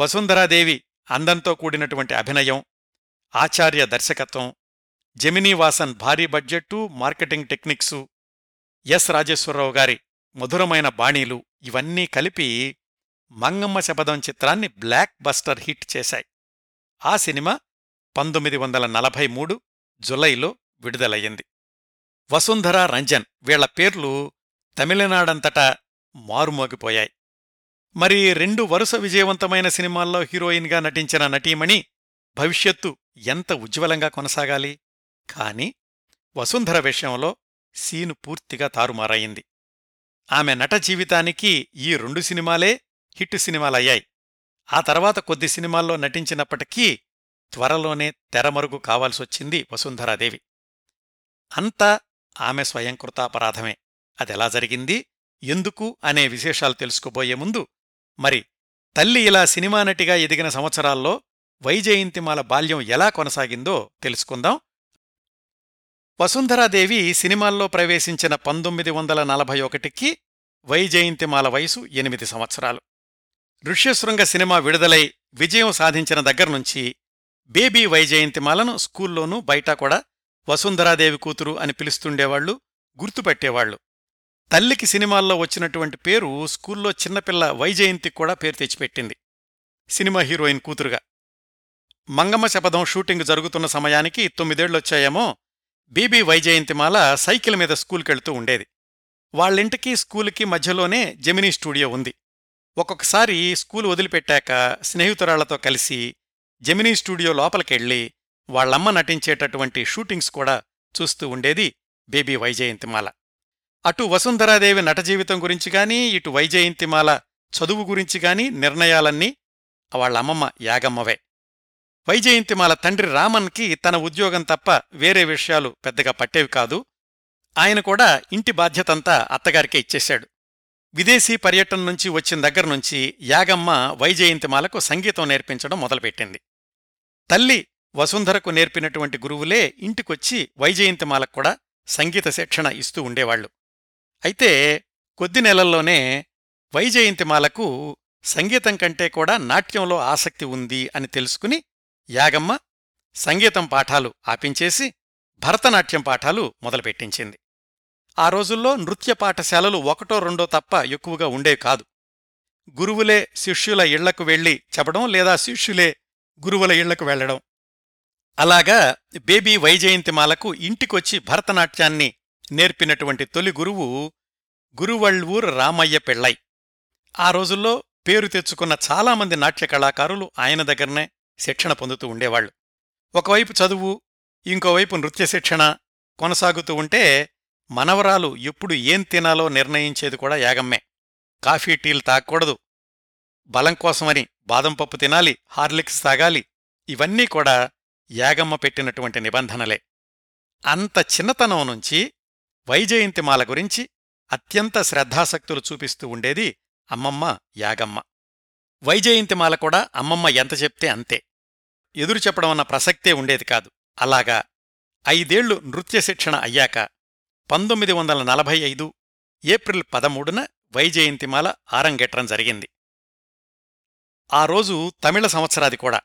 వసుంధరాదేవి అందంతో కూడినటువంటి అభినయం ఆచార్య దర్శకత్వం జెమినీ వాసన్ భారీ budget marketing techniques S Rajeswara Rao గారి మధురమైన బాణీలు ఇవన్నీ కలిపి మంగమ్మ శపథం చిత్రాన్ని బ్లాక్ బస్టర్ హిట్ చేశాయి. ఆ సినిమా పంతొమ్మిది వందల నలభై మూడు జులైలో విడుదలయ్యింది. వసుంధర రంజన్ వీళ్ళ పేర్లు తమిళనాడంతటా మారుమోగిపోయాయి. మరి రెండు వరుస విజయవంతమైన సినిమాల్లో హీరోయిన్గా నటించిన నటీమణి భవిష్యత్తు ఎంత ఉజ్వలంగా కొనసాగాలి? కాని వసుంధర విషయంలో సీను పూర్తిగా తారుమారయింది ఆమె నట జీవితానికి ఈ రెండు సినిమాలే హిట్ సినిమాలయ్యాయి. ఆ తర్వాత కొద్ది సినిమాల్లో నటించినప్పటికీ త్వరలోనే తెరమరుగు కావాల్సొచ్చింది వసుంధరాదేవి. అంతా ఆమె స్వయంకృతాపరాధమే. అదెలా జరిగింది? ఎందుకు? అనే విశేషాలు తెలుసుకోబోయే ముందు మరి తల్లి ఇలా సినిమా నటిగా ఎదిగిన సంవత్సరాల్లో వైజయంతిమాల బాల్యం ఎలా కొనసాగిందో తెలుసుకుందాం. వసుంధరాదేవి సినిమాల్లో ప్రవేశించిన పంతొమ్మిది వందల నలభై ఒకటికి వైజయంతిమాల వయసు ఎనిమిది సంవత్సరాలు. ఋష్యశృంగ సినిమా విడుదలై విజయం సాధించిన దగ్గర్నుంచి బేబీ వైజయంతిమాలను స్కూల్లోనూ బయట కూడా వసుంధరాదేవి కూతురు అని పిలుస్తుండేవాళ్ళు గుర్తుపెట్టేవాళ్ళు తల్లికి సినిమాల్లో వచ్చినటువంటి పేరు స్కూల్లో చిన్నపిల్ల వైజయంతికి కూడా పేరు తెచ్చిపెట్టింది. సినిమా హీరోయిన్ కూతురుగా. మంగమ్మ శపథం షూటింగ్ జరుగుతున్న సమయానికి తొమ్మిదేళ్ళొచ్చాయేమో బీబీ వైజయంతిమాల సైకిల్ మీద స్కూల్కెళ్తూ ఉండేది. వాళ్ళింటికి స్కూలుకి మధ్యలోనే జెమినీ స్టూడియో ఉంది. ఒక్కొక్కసారి స్కూల్ వదిలిపెట్టాక స్నేహితురాళ్ళతో కలిసి జెమినీ స్టూడియో లోపలికెళ్ళి వాళ్ళమ్మ నటించేటటువంటి షూటింగ్స్ కూడా చూస్తూ ఉండేది బేబీ వైజయంతిమాల. అటు వసుంధరాదేవి నట జీవితం గురించి గాని ఇటు వైజయంతిమాల చదువు గురించి గాని నిర్ణయాలన్నీ వాళ్ళమ్మమ్మ యాగమ్మవే. వైజయంతిమాల తండ్రి రామన్కి తన ఉద్యోగం తప్ప వేరే విషయాలు పెద్దగా పట్టేవి కాదు. ఆయన కూడా ఇంటి బాధ్యతంతా అత్తగారికే ఇచ్చేశాడు. విదేశీ పర్యటన నుంచి వచ్చిన దగ్గర్నుంచి యాగమ్మ వైజయంతిమాలకు సంగీతం నేర్పించడం మొదలుపెట్టింది. తల్లి వసుంధరకు నేర్పినటువంటి గురువులే ఇంటికొచ్చి వైజయంతిమాలకు కూడా సంగీత శిక్షణ ఇస్తూ ఉండేవాళ్ళు అయితే కొద్ది నెలల్లోనే వైజయంతిమాలకు సంగీతం కంటే కూడా నాట్యంలో ఆసక్తి ఉంది అని తెలుసుకుని యాగమ్మ సంగీతం పాఠాలు ఆపించేసి భరతనాట్యం పాఠాలు మొదలుపెట్టించింది. ఆ రోజుల్లో నృత్య పాఠశాలలు ఒకటో రెండో తప్ప ఎక్కువగా ఉండేవి కాదు. గురువులే శిష్యుల ఇళ్ళకు వెళ్ళి చెప్పడం లేదా శిష్యులే గురువుల ఇళ్ళకు వెళ్ళడం అలాగా బేబీ వైజయంతిమాలకు ఇంటికొచ్చి భరతనాట్యాన్ని నేర్పినటువంటి తొలి గురువు గురువళ్ళూరు రామయ్య పెళ్ళై. ఆ రోజుల్లో పేరు తెచ్చుకున్న చాలామంది నాట్య కళాకారులు ఆయన దగ్గరనే శిక్షణ పొందుతూ ఉండేవాళ్ళు ఒకవైపు చదువు ఇంకోవైపు నృత్య శిక్షణ కొనసాగుతూ ఉంటే మనవరాలు ఎప్పుడు ఏం తినాలో నిర్ణయించేది కూడా యాగమ్మే కాఫీ టీలు తాగకూడదు. బలం కోసమని బాదం పప్పు తినాలి హార్లిక్స్ తాగాలి ఇవన్నీ కూడా యాగమ్మ పెట్టినటువంటి నిబంధనలే. అంత చిన్నతనం నుంచి వైజయంతిమాల గురించి అత్యంత శ్రద్ధాసక్తులు చూపిస్తూ ఉండేది అమ్మమ్మ యాగమ్మ. వైజయంతిమాల కూడా అమ్మమ్మ ఎంత చెప్తే అంతే. ఎదురు చెప్పడం అన్న ప్రసక్తే ఉండేది కాదు. అలాగా ఐదేళ్ళు నృత్య శిక్షణ అయ్యాక పంతొమ్మిది వందల నలభై ఐదు ఏప్రిల్ పదమూడున వైజయంతిమాల ఆరంగేట్రం జరిగింది. ఆ రోజు తమిళ సంవత్సరాది కూడా.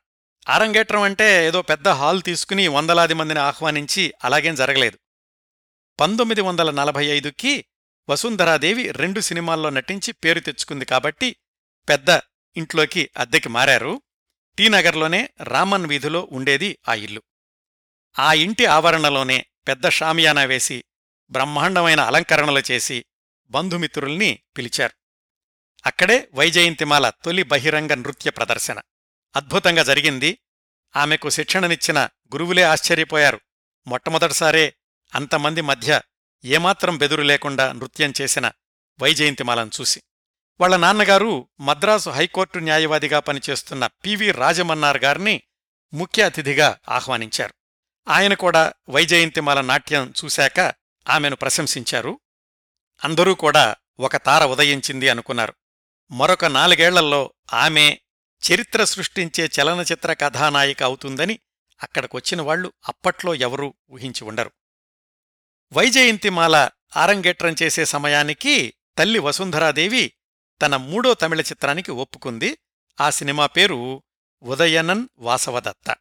ఆరంగేట్రం అంటే ఏదో పెద్ద హాల్ తీసుకుని వందలాది మందిని ఆహ్వానించి అలాగేం జరగలేదు. పంతొమ్మిది వందల నలభై ఐదుకి వసుంధరాదేవి రెండు సినిమాల్లో నటించి పేరు తెచ్చుకుంది కాబట్టి పెద్ద ఇంట్లోకి అద్దెకి మారారు. టీనగర్లోనే రామన్ వీధిలో ఉండేది ఆ ఇల్లు. ఆ ఇంటి ఆవరణలోనే పెద్ద షామియానా వేసి బ్రహ్మాండమైన అలంకరణలు చేసి బంధుమిత్రుల్ని పిలిచారు. అక్కడే వైజయంతిమాల తొలి బహిరంగ నృత్య ప్రదర్శన. అద్భుతంగా జరిగింది. ఆమెకు శిక్షణనిచ్చిన గురువులే ఆశ్చర్యపోయారు. మొట్టమొదటిసారే అంతమంది మధ్య ఏమాత్రం బెదురు లేకుండా నృత్యం చేసిన వైజయంతిమాలను చూసి. వాళ్ళ నాన్నగారు మద్రాసు హైకోర్టు న్యాయవాదిగా పనిచేస్తున్న పివి రాజమన్నార్ గారిని ముఖ్య అతిథిగా ఆహ్వానించారు. ఆయన కూడా వైజయంతిమాల నాట్యం చూశాక ఆమెను ప్రశంసించారు. అందరూ కూడా ఒక తార ఉదయించింది అనుకున్నారు. మరొక నాలుగేళ్ళలో ఆమె చరిత్ర సృష్టించే చలనచిత్ర కథానాయిక అవుతుందని అక్కడికొచ్చిన వాళ్ళు అప్పట్లో ఎవరూ ఊహించి ఉండరు. వైజయంతిమాల ఆరంగేట్రం చేసే సమయానికి తల్లి వసుంధరాదేవి తన మూడో తమిళ చిత్రానికి ఒప్పుకుంది. ఆ సినిమా పేరు ఉదయనన్ వాసవదత్త.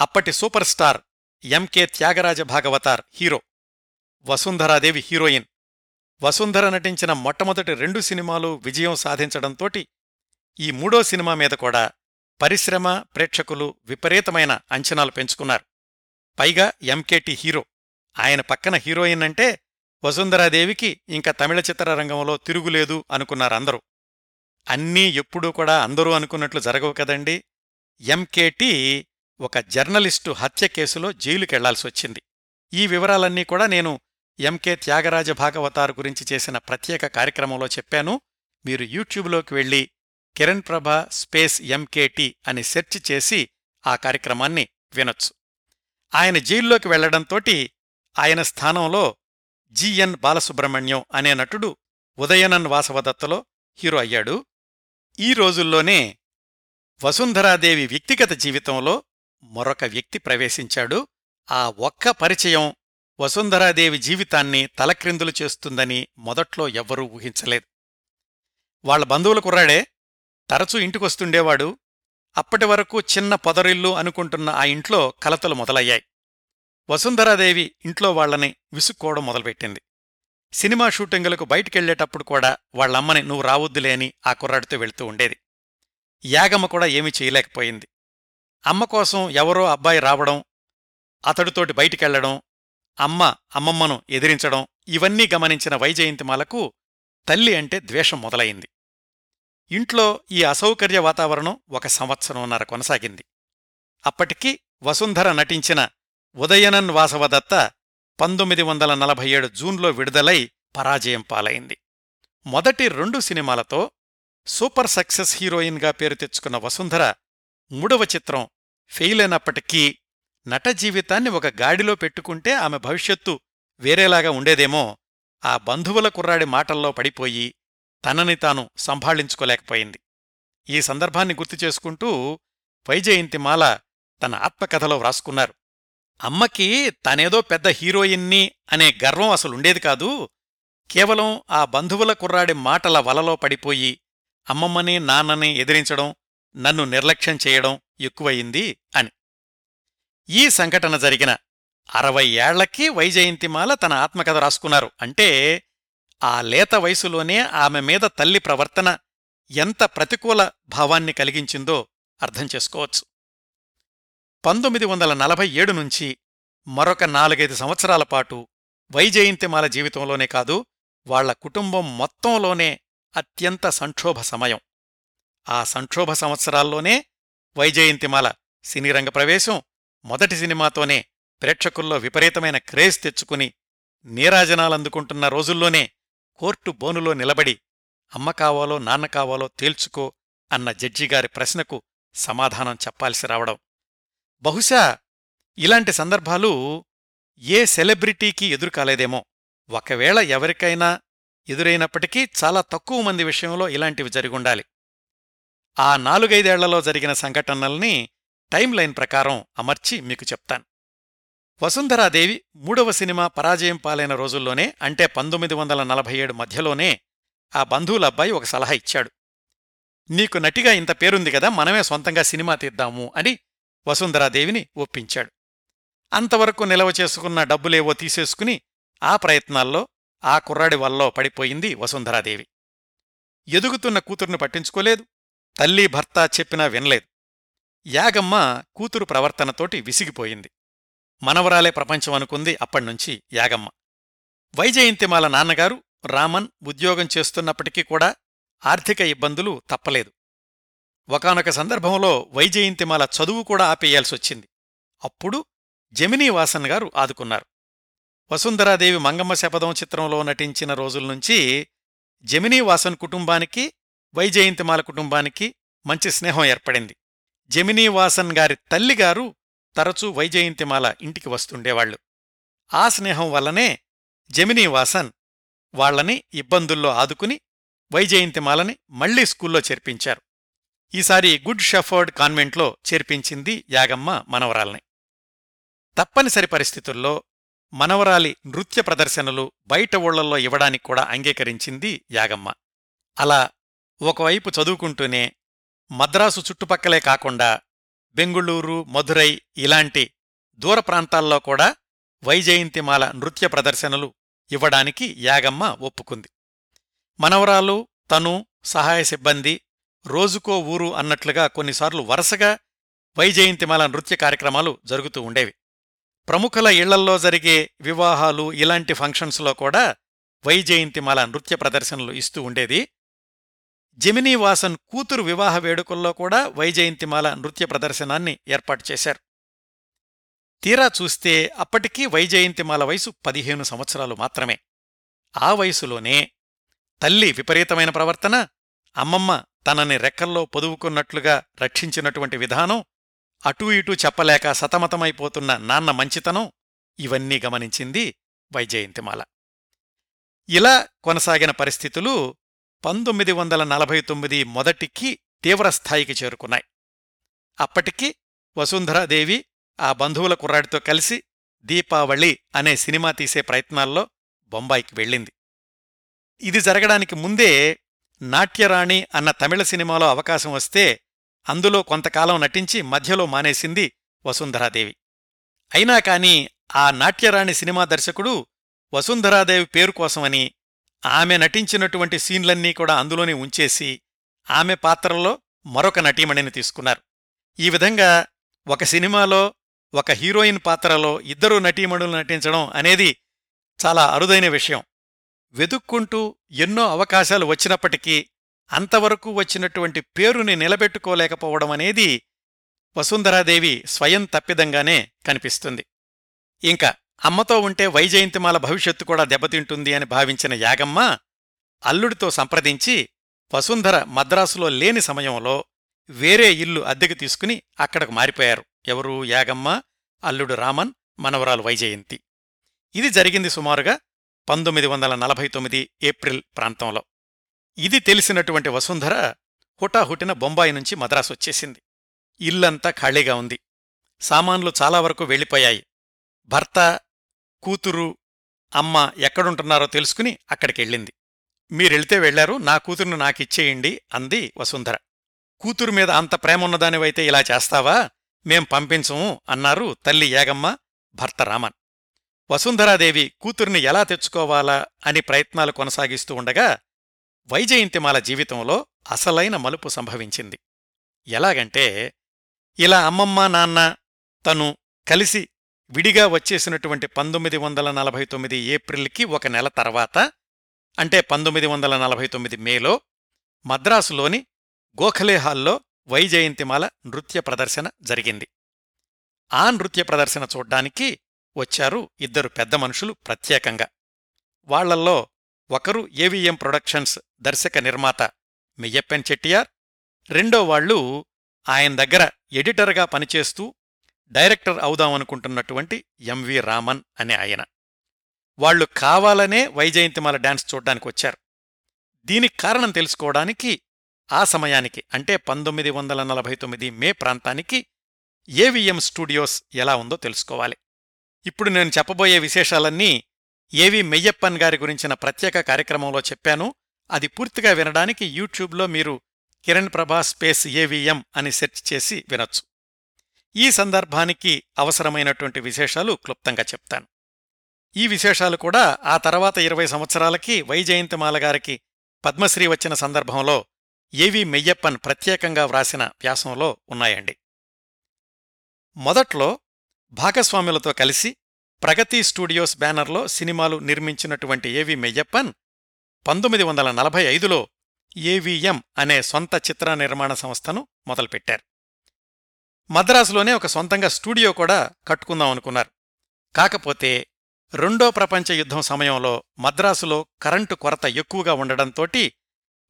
అప్పటి super star M K Thyagaraja Bhagavathar hero. Vasundhara Devi heroine. Vasundhara నటించిన మొట్టమొదటి రెండు సినిమాలు విజయం సాధించడంతోటి ఈ మూడో సినిమా మీద కూడా పరిశ్రమ ప్రేక్షకులు విపరీతమైన అంచనాలు పెంచుకున్నారు. పైగా ఎంకేటి హీరో. ఆయన పక్కన హీరోయిన్ అంటే వసుంధరాదేవికి ఇంకా తమిళ చిత్రరంగంలో తిరుగులేదు అనుకున్నారందరూ అన్నీ ఎప్పుడూ కూడా అందరూ అనుకున్నట్లు జరగవు కదండి. ఎంకేటి ఒక జర్నలిస్టు హత్య కేసులో జైలుకెళ్ళాల్సొచ్చింది ఈ వివరాలన్నీ కూడా నేను ఎంకే త్యాగరాజ భాగవతార్ గురించి చేసిన ప్రత్యేక కార్యక్రమంలో చెప్పాను. మీరు యూట్యూబ్లోకి వెళ్ళి కిరణ్ ప్రభ స్పేస్ ఎంకేటి అని సెర్చ్ చేసి ఆ కార్యక్రమాన్ని వినొచ్చు. ఆయన జైల్లోకి వెళ్ళడంతోటి ఆయన స్థానంలో జిఎన్ బాలసుబ్రహ్మణ్యం అనే నటుడు ఉదయనన్ వాసవదత్తలో హీరో అయ్యాడు. ఈ రోజుల్లోనే వసుంధరాదేవి వ్యక్తిగత జీవితంలో మరొక వ్యక్తి ప్రవేశించాడు. ఆ ఒక్క పరిచయం వసుంధరాదేవి జీవితాన్ని తలక్రిందులు చేస్తుందని మొదట్లో ఎవ్వరూ ఊహించలేదు. వాళ్ళ బంధువుల కుర్రాడే తరచూ ఇంటికొస్తుండేవాడు. అప్పటి వరకు చిన్న పొదరిల్లు అనుకుంటున్న ఆ ఇంట్లో కలతలు మొదలయ్యాయి. వసుంధరాదేవి ఇంట్లో వాళ్ళని విసుక్కోవడం మొదలుపెట్టింది. సినిమా షూటింగులకు బయటికెళ్ళేటప్పుడు కూడా వాళ్ళమ్మని నువ్వు రావద్దులే అని ఆ కుర్రాడితో వెళ్తూ ఉండేది. యాగమ్మ కూడా ఏమీ చేయలేకపోయింది. అమ్మ కోసం ఎవరో అబ్బాయి రావడం అతడితోటి బయటికెళ్ళడం అమ్మ అమ్మమ్మను ఎదిరించడం ఇవన్నీ గమనించిన వైజయంతిమాలకు తల్లి అంటే ద్వేషం మొదలయింది ఇంట్లో ఈ అసౌకర్య వాతావరణం ఒక సంవత్సరంన్నర కొనసాగింది. అప్పటికి వసుంధర నటించిన ఉదయనన్ వాసవదత్త పంతొమ్మిది వందల నలభై ఏడు జూన్లో విడుదలై పరాజయం పాలైంది. మొదటి రెండు సినిమాలతో సూపర్ సక్సెస్ హీరోయిన్గా పేరు తెచ్చుకున్న వసుంధర మూడవ చిత్రం ఫెయిల్ అయినప్పటికీ నట జీవితాన్ని ఒక గాడిలో పెట్టుకుంటే ఆమె భవిష్యత్తు వేరేలాగా ఉండేదేమో ఆ బంధువుల కుర్రాడి మాటల్లో పడిపోయి తనని తాను సంభాళించుకోలేకపోయింది. ఈ సందర్భాన్ని గుర్తు చేసుకుంటూ వైజయంతిమాల తన ఆత్మకథలో వ్రాసుకున్నారు. అమ్మకి తనేదో పెద్ద హీరోయిన్ని అనే గర్వం అసలుండేది కాదు. కేవలం ఆ బంధువుల కుర్రాడి మాటల వలలో పడిపోయి అమ్మమ్మని నాన్నని ఎదిరించడం నన్ను నిర్లక్ష్యం చేయడం ఎక్కువయింది అని. ఈ సంఘటన జరిగిన అరవై ఏళ్ళకి వైజయంతిమాల తన ఆత్మకథ రాసుకున్నారు. అంటే ఆ లేత వయసులోనే ఆమె మీద తల్లి ప్రవర్తన ఎంత ప్రతికూల భావాన్ని కలిగించిందో అర్థం చేసుకోవచ్చు. పంతొమ్మిది వందల నలభై ఏడు నుంచి మరొక నాలుగైదు సంవత్సరాల పాటు వైజయంతిమాల జీవితంలోనే కాదు వాళ్ళ కుటుంబం మొత్తంలోనే అత్యంత సంక్షోభ సమయం. ఆ సంక్షోభ సంవత్సరాల్లోనే వైజయంతిమాల సినీరంగ ప్రవేశం మొదటి సినిమాతోనే ప్రేక్షకుల్లో విపరీతమైన క్రేజ్ తెచ్చుకుని నీరాజనాలందుకుంటున్న రోజుల్లోనే కోర్టు బోనులో నిలబడి అమ్మ కావాలో నాన్న కావాలో తేల్చుకో అన్న జడ్జిగారి ప్రశ్నకు సమాధానం చెప్పాల్సి రావడం. బహుశా ఇలాంటి సందర్భాలు ఏ సెలబ్రిటీకి ఎదురు కాలేదేమో ఒకవేళ ఎవరికైనా ఎదురైనప్పటికీ చాలా తక్కువ మంది విషయంలో ఇలాంటివి జరిగుండాలి. ఆ నాలుగైదేళ్ళలో జరిగిన సంఘటనల్ని టైం లైన్ ప్రకారం అమర్చి మీకు చెప్తాను. వసుంధరాదేవి మూడవ సినిమా పరాజయం పాలైన రోజుల్లోనే అంటే పంతొమ్మిది వందల నలభై ఏడు మధ్యలోనే ఆ బంధువుల అబ్బాయి ఒక సలహా ఇచ్చాడు. నీకు నటిగా ఇంత పేరుంది కదా మనమే సొంతంగా సినిమా తీద్దాము అని వసుంధరాదేవిని ఒప్పించాడు. అంతవరకు నిలవ చేసుకున్న డబ్బులేవో తీసేసుకుని ఆ ప్రయత్నాల్లో ఆ కుర్రాడి వల్లో పడిపోయింది వసుంధరాదేవి. ఎదుగుతున్న కూతుర్ను పట్టించుకోలేదు. తల్లి భర్త చెప్పినా వినలేదు. యాగమ్మ కూతురు ప్రవర్తనతోటి విసిగిపోయింది. మనవరాలే ప్రపంచం అనుకుంది అప్పణ్నుంచి యాగమ్మ. వైజయంతిమాల నాన్నగారు రామన్ ఉద్యోగం చేస్తున్నప్పటికీ కూడా ఆర్థిక ఇబ్బందులు తప్పలేదు. ఒకనొక సందర్భంలో వైజయంతిమాల చదువు కూడా ఆపేయాల్సొచ్చింది. అప్పుడు జమినీ వాసన్ గారు ఆదుకున్నారు. వసుంధరాదేవి మంగమ్మ శపథం చిత్రంలో నటించిన రోజుల్నుంచి జమినీ వాసన్ కుటుంబానికి వైజయంతిమాల కుటుంబానికి మంచి స్నేహం ఏర్పడింది. జమినీ వాసన్ గారి తల్లిగారు తరచూ వైజయంతిమాల ఇంటికి వస్తుండేవాళ్ళు ఆ స్నేహం వల్లనే జమినీ వాసన్ వాళ్ళని ఇబ్బందుల్లో ఆదుకుని వైజయంతిమాలని మళ్ళీ స్కూల్లో చేర్పించారు. ఈసారి గుడ్ షెఫర్డ్ కాన్వెంట్లో చేర్పించింది యాగమ్మ మనవరాల్ని. తప్పనిసరి పరిస్థితుల్లో మనవరాలి నృత్య ప్రదర్శనలు బయట ఊళ్ళలో ఇవ్వడానికి కూడా అంగీకరించింది యాగమ్మ. అలా ఒకవైపు చదువుకుంటూనే మద్రాసు చుట్టుపక్కలే కాకుండా బెంగుళూరు మధురై ఇలాంటి దూర ప్రాంతాల్లో కూడా వైజయంతిమాల నృత్య ప్రదర్శనలు ఇవ్వడానికి యాగమ్మ ఒప్పుకుంది. మనవరాలు తను సహాయ సిబ్బంది రోజుకో ఊరు అన్నట్లుగా కొన్నిసార్లు వరుసగా వైజయంతిమాల నృత్య కార్యక్రమాలు జరుగుతూ ఉండేవి. ప్రముఖుల ఇళ్ళల్లో జరిగే వివాహాలు ఇలాంటి ఫంక్షన్స్లో కూడా వైజయంతిమాల నృత్య ప్రదర్శనలు ఇస్తూ ఉండేది. జమినీ వాసన్ కూతురు వివాహ వేడుకల్లో కూడా వైజయంతిమాల నృత్య ప్రదర్శనాన్ని ఏర్పాటు చేశారు. తీరా చూస్తే అప్పటికీ వైజయంతిమాల వయసు పదిహేను సంవత్సరాలు మాత్రమే. ఆ వయసులోనే తల్లి విపరీతమైన ప్రవర్తన అమ్మమ్మ తనని రెక్కల్లో పొదువుకున్నట్లుగా రక్షించినటువంటి విధానం అటూ ఇటూ చెప్పలేక సతమతమైపోతున్న నాన్న మంచితనం ఇవన్నీ గమనించింది వైజయంతిమాల. ఇలా కొనసాగిన పరిస్థితులు పంతొమ్మిది వందల నలభై తొమ్మిది మొదటికి తీవ్రస్థాయికి చేరుకున్నాయి. అప్పటికి వసుంధరాదేవి ఆ బంధువుల కుర్రాడితో కలిసి దీపావళి అనే సినిమా తీసే ప్రయత్నాల్లో బొంబాయికి వెళ్ళింది. ఇది జరగడానికి ముందే నాట్యరాణి అన్న తమిళ సినిమాలో అవకాశం వస్తే అందులో కొంతకాలం నటించి మధ్యలో మానేసింది వసుంధరాదేవి. అయినా కాని ఆ నాట్యరాణి సినిమా దర్శకుడు వసుంధరాదేవి పేరు కోసమని ఆమె నటించినటువంటి సీన్లన్నీ కూడా అందులోనే ఉంచేసి ఆమె పాత్రలో మరొక నటీమణిని తీసుకున్నారు. ఈ విధంగా ఒక సినిమాలో ఒక హీరోయిన్ పాత్రలో ఇద్దరు నటీమణులు నటించడం అనేది చాలా అరుదైన విషయం. వెదుక్కుంటూ ఎన్నో అవకాశాలు వచ్చినప్పటికీ అంతవరకు వచ్చినటువంటి పేరుని నిలబెట్టుకోలేకపోవడం అనేది వసుంధరాదేవి స్వయం తప్పిదంగానే కనిపిస్తుంది. ఇంకా అమ్మతో ఉంటే వైజయంతిమాల భవిష్యత్తు కూడా దెబ్బతింటుంది అని భావించిన యాగమ్మ అల్లుడితో సంప్రదించి వసుంధర మద్రాసులో లేని సమయంలో వేరే ఇల్లు అద్దెకు తీసుకుని అక్కడకు మారిపోయారు. ఎవరు? యాగమ్మ అల్లుడు రామన్ మనవరాలు వైజయంతి. ఇది జరిగింది సుమారుగా పంతొమ్మిది వందల నలభై తొమ్మిది ఏప్రిల్ ప్రాంతంలో. ఇది తెలిసినటువంటి వసుంధర హుటాహుటిన బొంబాయి నుంచి మద్రాసు వచ్చేసింది. ఇల్లంతా ఖాళీగా ఉంది. సామాన్లు చాలా వరకు వెళ్ళిపోయాయి. భర్త కూతురు అమ్మ ఎక్కడుంటున్నారో తెలుసుకుని అక్కడికెళ్ళింది. మీరెళ్తే వెళ్ళారు నా కూతురును నాకిచ్చేయండి అంది వసుంధర. కూతురు మీద అంత ప్రేమున్నదానివైతే ఇలా చేస్తావా? మేం పంపించము అన్నారు తల్లి ఏగమ్మ భర్త రామన్. వసుంధరాదేవి కూతుర్ని ఎలా తెచ్చుకోవాలా అని ప్రయత్నాలు కొనసాగిస్తూ ఉండగా వైజయంతిమాల జీవితంలో అసలైన మలుపు సంభవించింది. ఎలాగంటే ఇలా అమ్మమ్మ నాన్న తను కలిసి విడిగా వచ్చేసినటువంటి పంతొమ్మిది వందల నలభై తొమ్మిది ఏప్రిల్కి ఒక నెల తర్వాత అంటే పంతొమ్మిది వందల నలభై తొమ్మిది మేలో మద్రాసులోని గోఖలే హాల్లో వైజయంతిమాల నృత్య ప్రదర్శన జరిగింది. ఆ నృత్య ప్రదర్శన చూడ్డానికి వచ్చారు ఇద్దరు పెద్ద మనుషులు ప్రత్యేకంగా. వాళ్ళల్లో ఒకరు ఏవిఎం ప్రొడక్షన్స్ దర్శక నిర్మాత మెయ్యప్పన్ చెట్టియార్ రెండో వాళ్ళు ఆయన దగ్గర ఎడిటర్గా పనిచేస్తూ డైరెక్టర్ అవుదామనుకుంటున్నటువంటి ఎంవి రామన్ అనే ఆయన. వాళ్ళు కావాలనే వైజయంతిమాల డాన్స్ చూడ్డానికి వచ్చారు. దీనికి కారణం తెలుసుకోవడానికి ఆ సమయానికి అంటే పంతొమ్మిది వందల నలభై తొమ్మిది మే ప్రాంతానికి ఏవిఎం స్టూడియోస్ ఎలా ఉందో తెలుసుకోవాలి. ఇప్పుడు నేను చెప్పబోయే విశేషాలన్నీ ఏవి మెయ్యప్పన్ గారి గురించిన ప్రత్యేక కార్యక్రమంలో చెప్పాను. అది పూర్తిగా వినడానికి యూట్యూబ్లో మీరు కిరణ్ ప్రభా స్పేస్ ఏవిఎం అని సెర్చ్ చేసి వినొచ్చు. ఈ సందర్భానికి అవసరమైనటువంటి విశేషాలు క్లుప్తంగా చెప్తాను. ఈ విశేషాలు కూడా ఆ తర్వాత ఇరవై సంవత్సరాలకి వైజయంతిమాల గారికి పద్మశ్రీ వచ్చిన సందర్భంలో ఏవి మెయ్యప్పన్ ప్రత్యేకంగా వ్రాసిన వ్యాసంలో ఉన్నాయండి. మొదట్లో భాగస్వాములతో కలిసి ప్రగతి స్టూడియోస్ బ్యానర్లో సినిమాలు నిర్మించినటువంటి ఏవి మెయ్యప్పన్ పంతొమ్మిది వందల నలభై ఐదులో ఏవిఎం అనే సొంత చిత్ర నిర్మాణ సంస్థను మొదలుపెట్టారు. మద్రాసులోనే ఒక సొంతంగా స్టూడియో కూడా కట్టుకుందాం అనుకున్నారు. కాకపోతే రెండో ప్రపంచ యుద్ధం సమయంలో మద్రాసులో కరెంటు కొరత ఎక్కువగా ఉండడంతోటి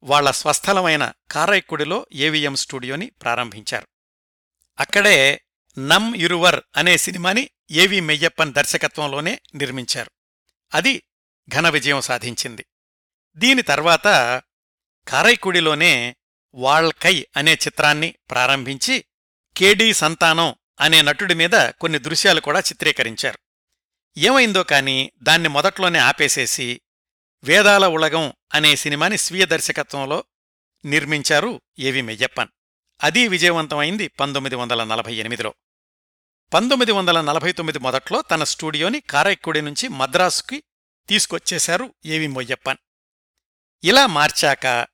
వాళ్ళ స్వస్థలమైన కారైక్కుడిలో ఏవిఎం స్టూడియోని ప్రారంభించారు. అక్కడే నమ్ ఇరువర్ అనే సినిమాని ఏవి మెయ్యప్పన్ దర్శకత్వంలోనే నిర్మించారు. అది ఘన విజయం సాధించింది. దీని తర్వాత కారైకుడిలోనే వాళ్కై అనే చిత్రాన్ని ప్రారంభించి కేడీ సంతానం అనే నటుడి మీద కొన్ని దృశ్యాలు కూడా చిత్రీకరించారు. ఏమైందో కాని దాన్ని మొదట్లోనే ఆపేసేసి వేదాల ఉలగం అనే సినిమాని స్వీయ దర్శకత్వంలో నిర్మించారు ఏవి మెయ్యప్పన్. అది విజయవంతమైంది పంతొమ్మిది వందల నలభై ఎనిమిదిలో. పంతొమ్మిది వందల నలభై తొమ్మిది మొదట్లో తన స్టూడియోని కారైక్కుడి నుంచి మద్రాసుకి తీసుకొచ్చేశారు ఏవి మొయ్యప్పన్. ఇలా మార్చాక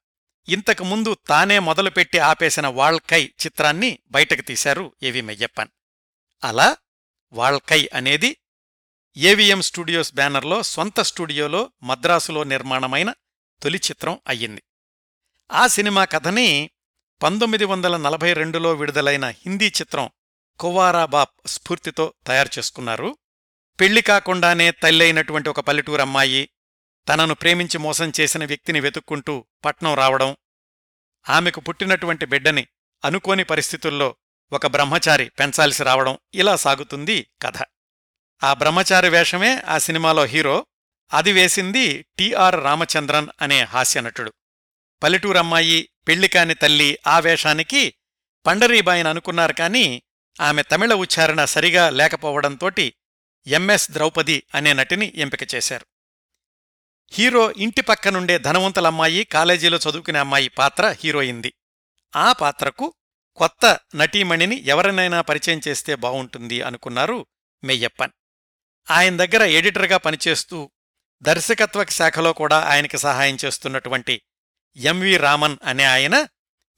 ఇంతకుముందు తానే మొదలుపెట్టి ఆపేసిన వాళ్కై చిత్రాన్ని బయటకు తీశారు ఏవి మెయ్యప్పన్. అలా వాళ్కై అనేది ఏవిఎం స్టూడియోస్ బ్యానర్లో సొంత స్టూడియోలో మద్రాసులో నిర్మాణమైన తొలి చిత్రం అయ్యింది. ఆ సినిమా కథని పంతొమ్మిది వందల నలభై రెండులో విడుదలైన హిందీ చిత్రం కువారా బాప్ స్ఫూర్తితో తయారు చేసుకున్నారు. పెళ్ళి కాకుండానే తల్లైనటువంటి ఒక పల్లెటూరు అమ్మాయి తనను ప్రేమించి మోసం చేసిన వ్యక్తిని వెతుక్కుంటూ పట్నం రావడం ఆమెకు పుట్టినటువంటి బిడ్డని అనుకోని పరిస్థితుల్లో ఒక బ్రహ్మచారి పెంచాల్సి రావడం ఇలా సాగుతుంది కథ. ఆ బ్రహ్మచారి వేషమే ఆ సినిమాలో హీరో అది వేసింది టిఆర్ రామచంద్రన్ అనే హాస్యనటుడు పల్లెటూరమ్మాయి పెళ్ళికాని తల్లి ఆ వేషానికి పండరీబాయిని అనుకున్నారు కాని ఆమె తమిళ ఉచ్చారణ సరిగా లేకపోవడంతోటి ఎంఎస్ ద్రౌపది అనే నటిని ఎంపిక చేశారు. హీరో ఇంటి పక్కనుండే ధనవంతులమ్మాయి కాలేజీలో చదువుకునే అమ్మాయి పాత్ర హీరోయింది ఆ పాత్రకు కొత్త నటీమణిని ఎవరినైనా పరిచయం చేస్తే బావుంటుంది అనుకున్నారు మెయ్యప్పన్. ఆయన దగ్గర ఎడిటర్గా పనిచేస్తూ దర్శకత్వ శాఖలో కూడా ఆయనకి సహాయం చేస్తున్నటువంటి ఎంవి రామన్ అనే ఆయన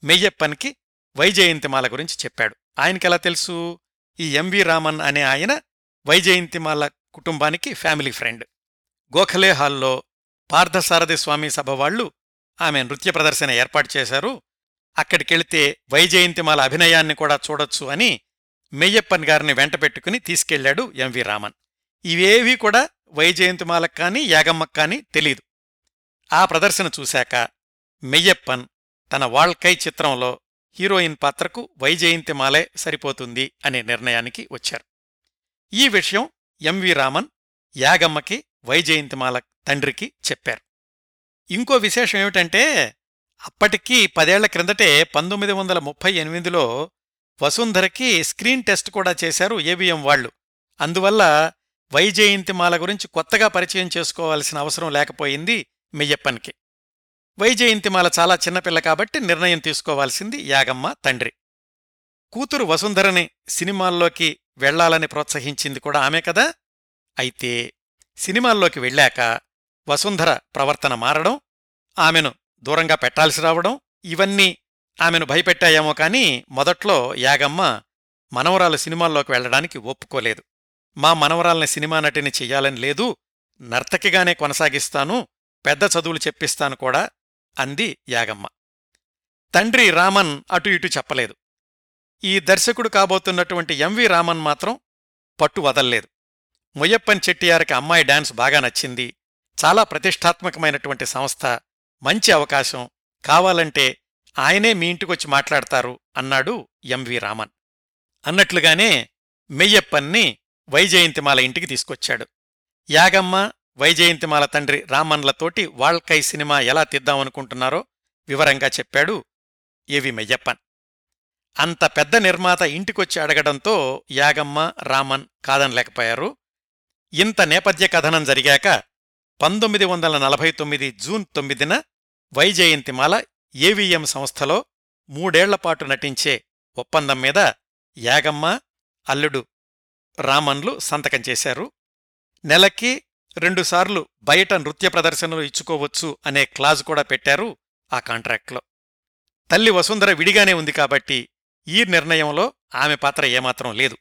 మెయ్యప్పన్కి వైజయంతిమాల గురించి చెప్పాడు. ఆయనకెలా తెలుసు? ఈ ఎంవి రామన్ అనే ఆయన వైజయంతిమాల కుటుంబానికి ఫ్యామిలీ ఫ్రెండ్. గోఖలే హాల్లో పార్థసారథి స్వామి సభ వాళ్ళు ఆమె నృత్య ప్రదర్శన ఏర్పాటు చేశారు. అక్కడికెళితే వైజయంతిమాల అభినయాన్ని కూడా చూడొచ్చు అని మెయ్యప్పన్ గారిని వెంటపెట్టుకుని తీసుకెళ్ళాడు ఎంవి రామన్. ఇవేవీ కూడా వైజయంతిమాలకు కానీ యాగమ్మకు కానీ తెలీదు. ఆ ప్రదర్శన చూశాక మెయ్యప్పన్ తన వాళ్కై చిత్రంలో హీరోయిన్ పాత్రకు వైజయంతిమాలే సరిపోతుంది అనే నిర్ణయానికి వచ్చారు. ఈ విషయం ఎంవి రామన్ యాగమ్మకి వైజయంతిమాల తండ్రికి చెప్పారు. ఇంకో విశేషం ఏమిటంటే అప్పటికీ పదేళ్ళ క్రిందటే పంతొమ్మిది వందల ముప్పై ఎనిమిదిలో వసుంధరకి స్క్రీన్ టెస్ట్ కూడా చేశారు ఏబిఎం వాళ్ళు అందువల్ల వైజయంతిమాల గురించి కొత్తగా పరిచయం చేసుకోవాల్సిన అవసరం లేకపోయింది మెయ్యప్పన్కి. వైజయంతిమాల చాలా చిన్నపిల్ల కాబట్టి నిర్ణయం తీసుకోవాల్సింది యాగమ్మ తండ్రి. కూతురు వసుంధరని సినిమాల్లోకి వెళ్ళాలని ప్రోత్సహించింది కూడా ఆమె కదా? అయితే సినిమాల్లోకి వెళ్ళాక వసుంధర ప్రవర్తన మారడం ఆమెను దూరంగా పెట్టాల్సి రావడం ఇవన్నీ ఆమెను భయపెట్టాయేమో కాని మొదట్లో యాగమ్మ మనవరాలు సినిమాల్లోకి వెళ్ళడానికి ఒప్పుకోలేదు. మా మనవరాల్ని సినిమా నటిని చెయ్యాలని లేదు నర్తకిగానే కొనసాగిస్తాను పెద్ద చదువులు చెప్పిస్తాను కూడా అంది యాగమ్మ. తండ్రి రామన్ అటు ఇటు చెప్పలేదు. ఈ దర్శకుడు కాబోతున్నటువంటి ఎంవి రామన్ మాత్రం పట్టు వదల్లేదు. మొయ్యప్పన్ చెట్టియారికి అమ్మాయి డాన్స్ బాగా నచ్చింది. చాలా ప్రతిష్టాత్మకమైనటువంటి సంస్థ. మంచి అవకాశం. కావాలంటే ఆయనే మీ ఇంటికొచ్చి మాట్లాడతారు అన్నాడు ఎంవి రామన్. అన్నట్లుగానే మెయ్యప్పన్ని వైజయంతిమాల ఇంటికి తీసుకొచ్చాడు. యాగమ్మ వైజయంతిమాల తండ్రి రామన్లతోటి వాళ్కై సినిమా ఎలా తీద్దామనుకుంటున్నారో వివరంగా చెప్పాడు ఏవి మెయ్యప్పన్. అంత పెద్ద నిర్మాత ఇంటికొచ్చి అడగడంతో యాగమ్మ రామన్ కాదనలేకపోయారు. ఇంత నేపథ్య కథనం జరిగాక పంతొమ్మిది వందల నలభై తొమ్మిది జూన్ తొమ్మిదిన వైజయంతిమాల ఏవిఎం సంస్థలో మూడేళ్ళపాటు నటించే ఒప్పందం మీద యాగమ్మ అల్లుడు రామన్లు సంతకం చేశారు. నెలకి రెండుసార్లు బయట నృత్య ప్రదర్శనలు ఇచ్చుకోవచ్చు అనే క్లాజ్ కూడా పెట్టారు ఆ కాంట్రాక్ట్లో. తల్లి వసుంధర విడిగానే ఉంది కాబట్టి ఈ నిర్ణయంలో ఆమె పాత్ర ఏమాత్రం లేదు.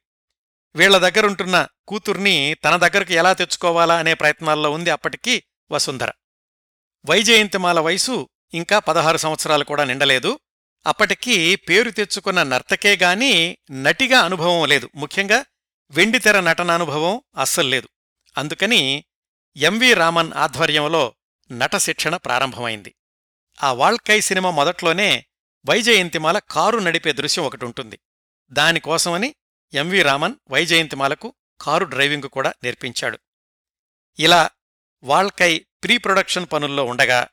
వీళ్ళ దగ్గరుంటున్న కూతుర్ని తన దగ్గరకు ఎలా తెచ్చుకోవాలా అనే ప్రయత్నాల్లో ఉంది అప్పటికీ వసుంధర. వైజయంతిమాల వయసు ఇంకా పదహారు సంవత్సరాలు కూడా నిండలేదు. అప్పటికీ పేరు తెచ్చుకున్న నర్తకే గాని నటిగా అనుభవం లేదు. ముఖ్యంగా వెండితెర నటనానుభవం అస్సలు లేదు. అందుకని ఎంవి రామన్ ఆధ్వర్యంలో నట శిక్షణ ప్రారంభమైంది. ఆ వాళ్కై సినిమా మొదట్లోనే వైజయంతిమాల కారు నడిపే దృశ్యం ఒకటుంటుంది. దానికోసమని ఎంవి రామన్ వైజయంతిమాలకు కారు డ్రైవింగ్ కూడా నేర్పించాడు. ఇలా వాళ్కై ప్రీ ప్రొడక్షన్ పనుల్లో ఉండగా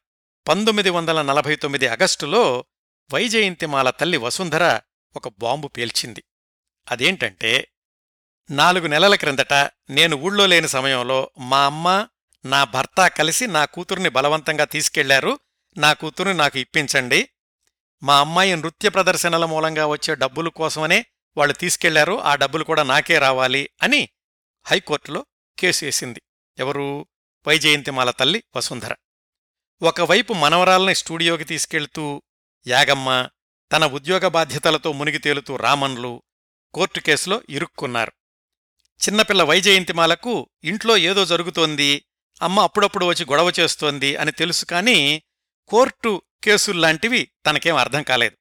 పంతొమ్మిది వందల నలభై తొమ్మిది అగస్టులో వైజయంతిమాల తల్లి వసుంధర ఒక బాంబు పేల్చింది. అదేంటంటే నాలుగు నెలల క్రిందట నేను ఊళ్ళో లేని సమయంలో మా అమ్మ నా భర్త కలిసి నా కూతుర్ని బలవంతంగా తీసుకెళ్ళారు. నా కూతుర్ని నాకు ఇప్పించండి. మా అమ్మాయి నృత్య ప్రదర్శనల మూలంగా వచ్చే డబ్బుల కోసమనే వాళ్ళు తీసుకెళ్ళారు. ఆ డబ్బులు కూడా నాకే రావాలి అని హైకోర్టులో కేసు వేసింది. ఎవరు? వైజయంతిమాల తల్లి వసుంధర. ఒకవైపు మనవరాల్ని స్టూడియోకి తీసుకెళ్తూ యాగమ్మ తన ఉద్యోగ బాధ్యతలతో మునిగి తేలుతూ రామన్లు కోర్టు కేసులో ఇరుక్కున్నారు. చిన్నపిల్ల వైజయంతిమాలకు ఇంట్లో ఏదో జరుగుతోంది అమ్మ అప్పుడప్పుడు వచ్చి గొడవ చేస్తోంది అని తెలుసు కాని కోర్టు కేసుల్లాంటివి తనకేం అర్థం కాలేదు.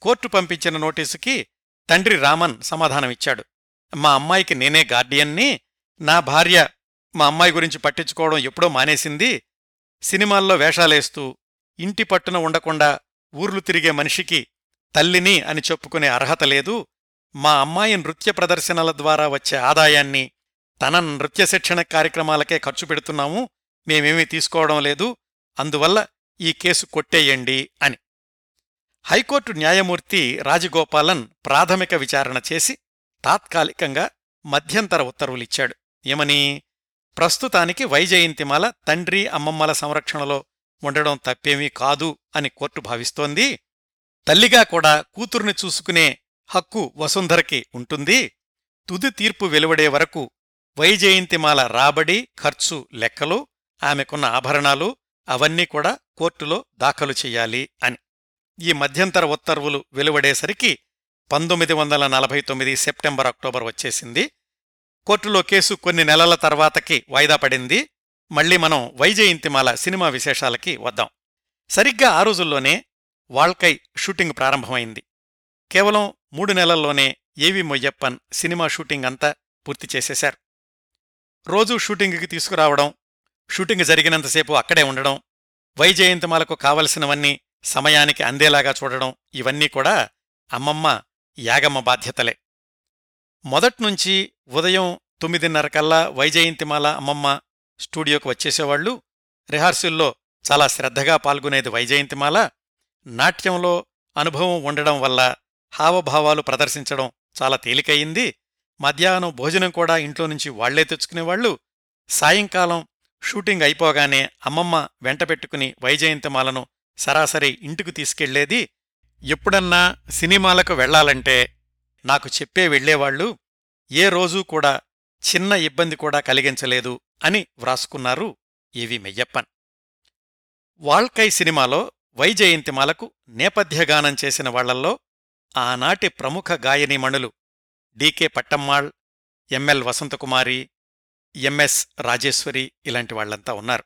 కోర్టు పంపించిన నోటీసుకి తండ్రి రామన్ సమాధానమిచ్చాడు మా అమ్మాయికి నేనే గార్డియన్ని నా భార్య మా అమ్మాయి గురించి పట్టించుకోవడం ఎప్పుడో మానేసింది. సినిమాల్లో వేషాలేస్తూ ఇంటి పట్టున ఉండకుండా ఊర్లు తిరిగే మనిషికి తల్లిని అని చెప్పుకునే అర్హత లేదు. మా అమ్మాయి నృత్య ప్రదర్శనల ద్వారా వచ్చే ఆదాయాన్ని తన నృత్య శిక్షణ కార్యక్రమాలకే ఖర్చు పెడుతున్నాము మేమేమీ తీసుకోవడం లేదు అందువల్ల ఈ కేసు కొట్టేయండి అని. హైకోర్టు న్యాయమూర్తి రాజగోపాలన్ ప్రాథమిక విచారణ చేసి తాత్కాలికంగా మధ్యంతర ఉత్తర్వులిచ్చాడు. ఏమని? ప్రస్తుతానికి వైజయంతిమాల తండ్రి అమ్మమ్మల సంరక్షణలో ఉండడం తప్పేమీ కాదు అని కోర్టు భావిస్తోంది. తల్లిగా కూడా కూతుర్ని చూసుకునే హక్కు వసుంధరకి ఉంటుంది. తుది తీర్పు వెలువడే వరకు వైజయంతిమాల రాబడి ఖర్చు లెక్కలు ఆమెకున్న ఆభరణాలు అవన్నీ కూడా కోర్టులో దాఖలు చెయ్యాలి అని. ఈ మధ్యంతర ఉత్తర్వులు వెలువడేసరికి పంతొమ్మిది వందల నలభై తొమ్మిది సెప్టెంబర్ అక్టోబర్ వచ్చేసింది. కోర్టులో కేసు కొన్ని నెలల తర్వాతకి వాయిదా పడింది. మళ్ళీ మనం వైజయంతిమాల సినిమా విశేషాలకి వద్దాం. సరిగ్గా ఆ రోజుల్లోనే వాళ్కై షూటింగ్ ప్రారంభమైంది. కేవలం మూడు నెలల్లోనే ఏవి మొయ్యప్పన్ సినిమా షూటింగ్ అంతా పూర్తి చేసేశారు. రోజూ షూటింగ్కి తీసుకురావడం షూటింగ్ జరిగినంతసేపు అక్కడే ఉండడం వైజయంతిమాలకు కావలసినవన్నీ సమయానికి అందేలాగా చూడడం ఇవన్నీ కూడా అమ్మమ్మ యాగమ్మ బాధ్యతలే. మొదట్నుంచి ఉదయం తొమ్మిదిన్నర కల్లా వైజయంతిమాల అమ్మమ్మ స్టూడియోకు వచ్చేసేవాళ్ళు రిహార్సిల్లో చాలా శ్రద్ధగా పాల్గొనేది వైజయంతిమాల. నాట్యంలో అనుభవం ఉండడం వల్ల హావభావాలు ప్రదర్శించడం చాలా తేలికయింది. మధ్యాహ్నం భోజనం కూడా ఇంట్లో నుంచి వాళ్ళే తెచ్చుకునేవాళ్ళు సాయంకాలం షూటింగ్ అయిపోగానే అమ్మమ్మ వెంటపెట్టుకుని వైజయంతిమాలను సరాసరి ఇంటికి తీసుకెళ్ళేది. ఎప్పుడన్నా సినిమాలకు వెళ్ళాలంటే నాకు చెప్పే వెళ్ళేవాళ్ళు ఏ రోజూ కూడా చిన్న ఇబ్బంది కూడా కలిగించలేదు అని వ్రాసుకున్నారు ఏవి మెయ్యప్పన్. వాల్కై సినిమాలో వైజయంతిమాలకు నేపథ్యగానం చేసిన వాళ్ళల్లో ఆనాటి ప్రముఖ గాయనీమణులు D K Pattammal M L Vasanthakumari M S Rajeswari ఇలాంటి వాళ్ళంతా ఉన్నారు.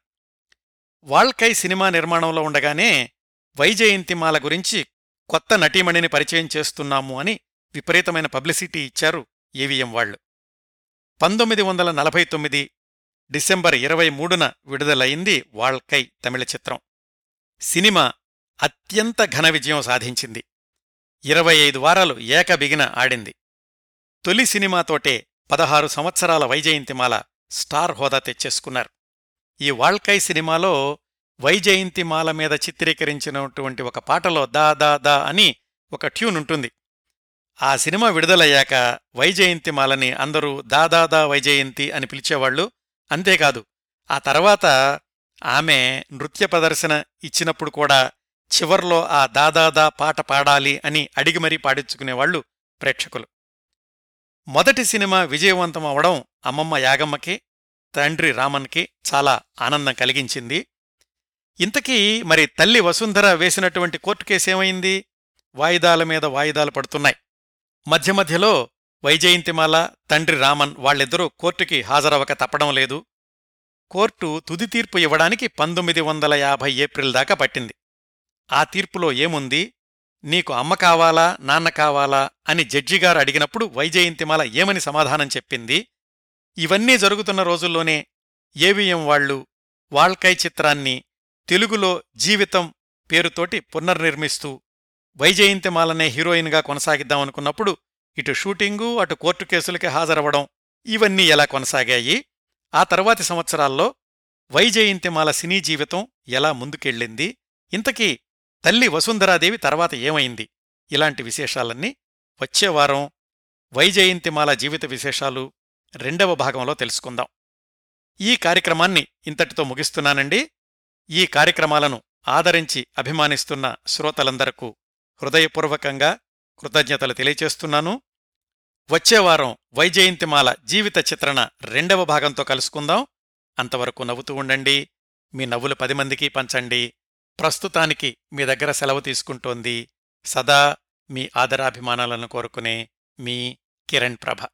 వాళ్కై సినిమా నిర్మాణంలో ఉండగానే వైజయంతిమాల గురించి కొత్త నటీమణిని పరిచయం చేస్తున్నాము అని విపరీతమైన పబ్లిసిటీ ఇచ్చారు ఏవిఎం వాళ్ళు పంతొమ్మిది వందల నలభై తొమ్మిది డిసెంబర్ ఇరవై మూడున విడుదలయింది వాళ్కై తమిళ చిత్రం. సినిమా అత్యంత ఘన విజయం సాధించింది. ఇరవై ఐదు వారాలు ఏకబిగిన ఆడింది. తొలి సినిమాతోటే పదహారు సంవత్సరాల వైజయంతిమాల స్టార్ హోదా తెచ్చేసుకున్నారు. ఈ వాళ్కై సినిమాలో వైజయంతిమాల మీద చిత్రీకరించినటువంటి ఒక పాటలో దా దా దా అని ఒక ట్యూన్ ఉంటుంది. ఆ సినిమా విడుదలయ్యాక వైజయంతిమాలని అందరూ దాదాదా వైజయంతి అని పిలిచేవాళ్ళు అంతేకాదు. ఆ తర్వాత ఆమె నృత్య ప్రదర్శన ఇచ్చినప్పుడు కూడా చివర్లో ఆ దాదాదా పాట పాడాలి అని అడిగి మరీ పాడించుకునేవాళ్ళు ప్రేక్షకులు. మొదటి సినిమా విజయవంతం అవడం అమ్మమ్మ యాగమ్మకి తండ్రి రామన్కి చాలా ఆనందం కలిగించింది. ఇంతకీ మరి తల్లి వసుంధర వేసినటువంటి కోర్టు కేసేమైంది? వాయిదాల మీద వాయిదాలు పడుతున్నాయి. మధ్య మధ్యలో వైజయంతిమాల తండ్రి రామన్ వాళ్ళిద్దరూ కోర్టుకి హాజరవక తప్పడం లేదు. కోర్టు తుది తీర్పు ఇవ్వడానికి పంతొమ్మిది వందల యాభై ఏప్రిల్ దాకా పట్టింది. ఆ తీర్పులో ఏముంది? నీకు అమ్మ కావాలా నాన్న కావాలా అని జడ్జిగారు అడిగినప్పుడు వైజయంతిమాల ఏమని సమాధానం చెప్పింది? ఇవన్నీ జరుగుతున్న రోజుల్లోనే ఏవిఎం వాళ్ళు వాళ్కై చిత్రాన్ని తెలుగులో జీవితం పేరుతోటి పునర్నిర్మిస్తూ వైజయంతిమాలనే హీరోయిన్గా కొనసాగిద్దామనుకున్నప్పుడు ఇటు షూటింగు అటు కోర్టు కేసులకి హాజరవ్వడం ఇవన్నీ ఎలా కొనసాగాయి? ఆ తర్వాతి సంవత్సరాల్లో వైజయంతిమాల సినీ జీవితం ఎలా ముందుకెళ్ళింది? ఇంతకీ తల్లి వసుంధరాదేవి తర్వాత ఏమైంది? ఇలాంటి విశేషాలన్నీ వచ్చేవారం వైజయంతిమాల జీవిత విశేషాలు రెండవ భాగంలో తెలుసుకుందాం. ఈ కార్యక్రమాన్ని ఇంతటితో ముగిస్తున్నానండి. ఈ కార్యక్రమాలను ఆదరించి అభిమానిస్తున్న శ్రోతలందరకు హృదయపూర్వకంగా కృతజ్ఞతలు తెలియచేస్తున్నాను. వచ్చేవారం వైజయంతిమాల జీవిత చిత్రణ రెండవ భాగంతో కలుసుకుందాం. అంతవరకు నవ్వుతూ ఉండండి. మీ నవ్వులు పది మందికి పంచండి. ప్రస్తుతానికి మీ దగ్గర సెలవు తీసుకుంటోంది. సదా మీ ఆదరాభిమానాలను కోరుకునే మీ కిరణ్ ప్రభ.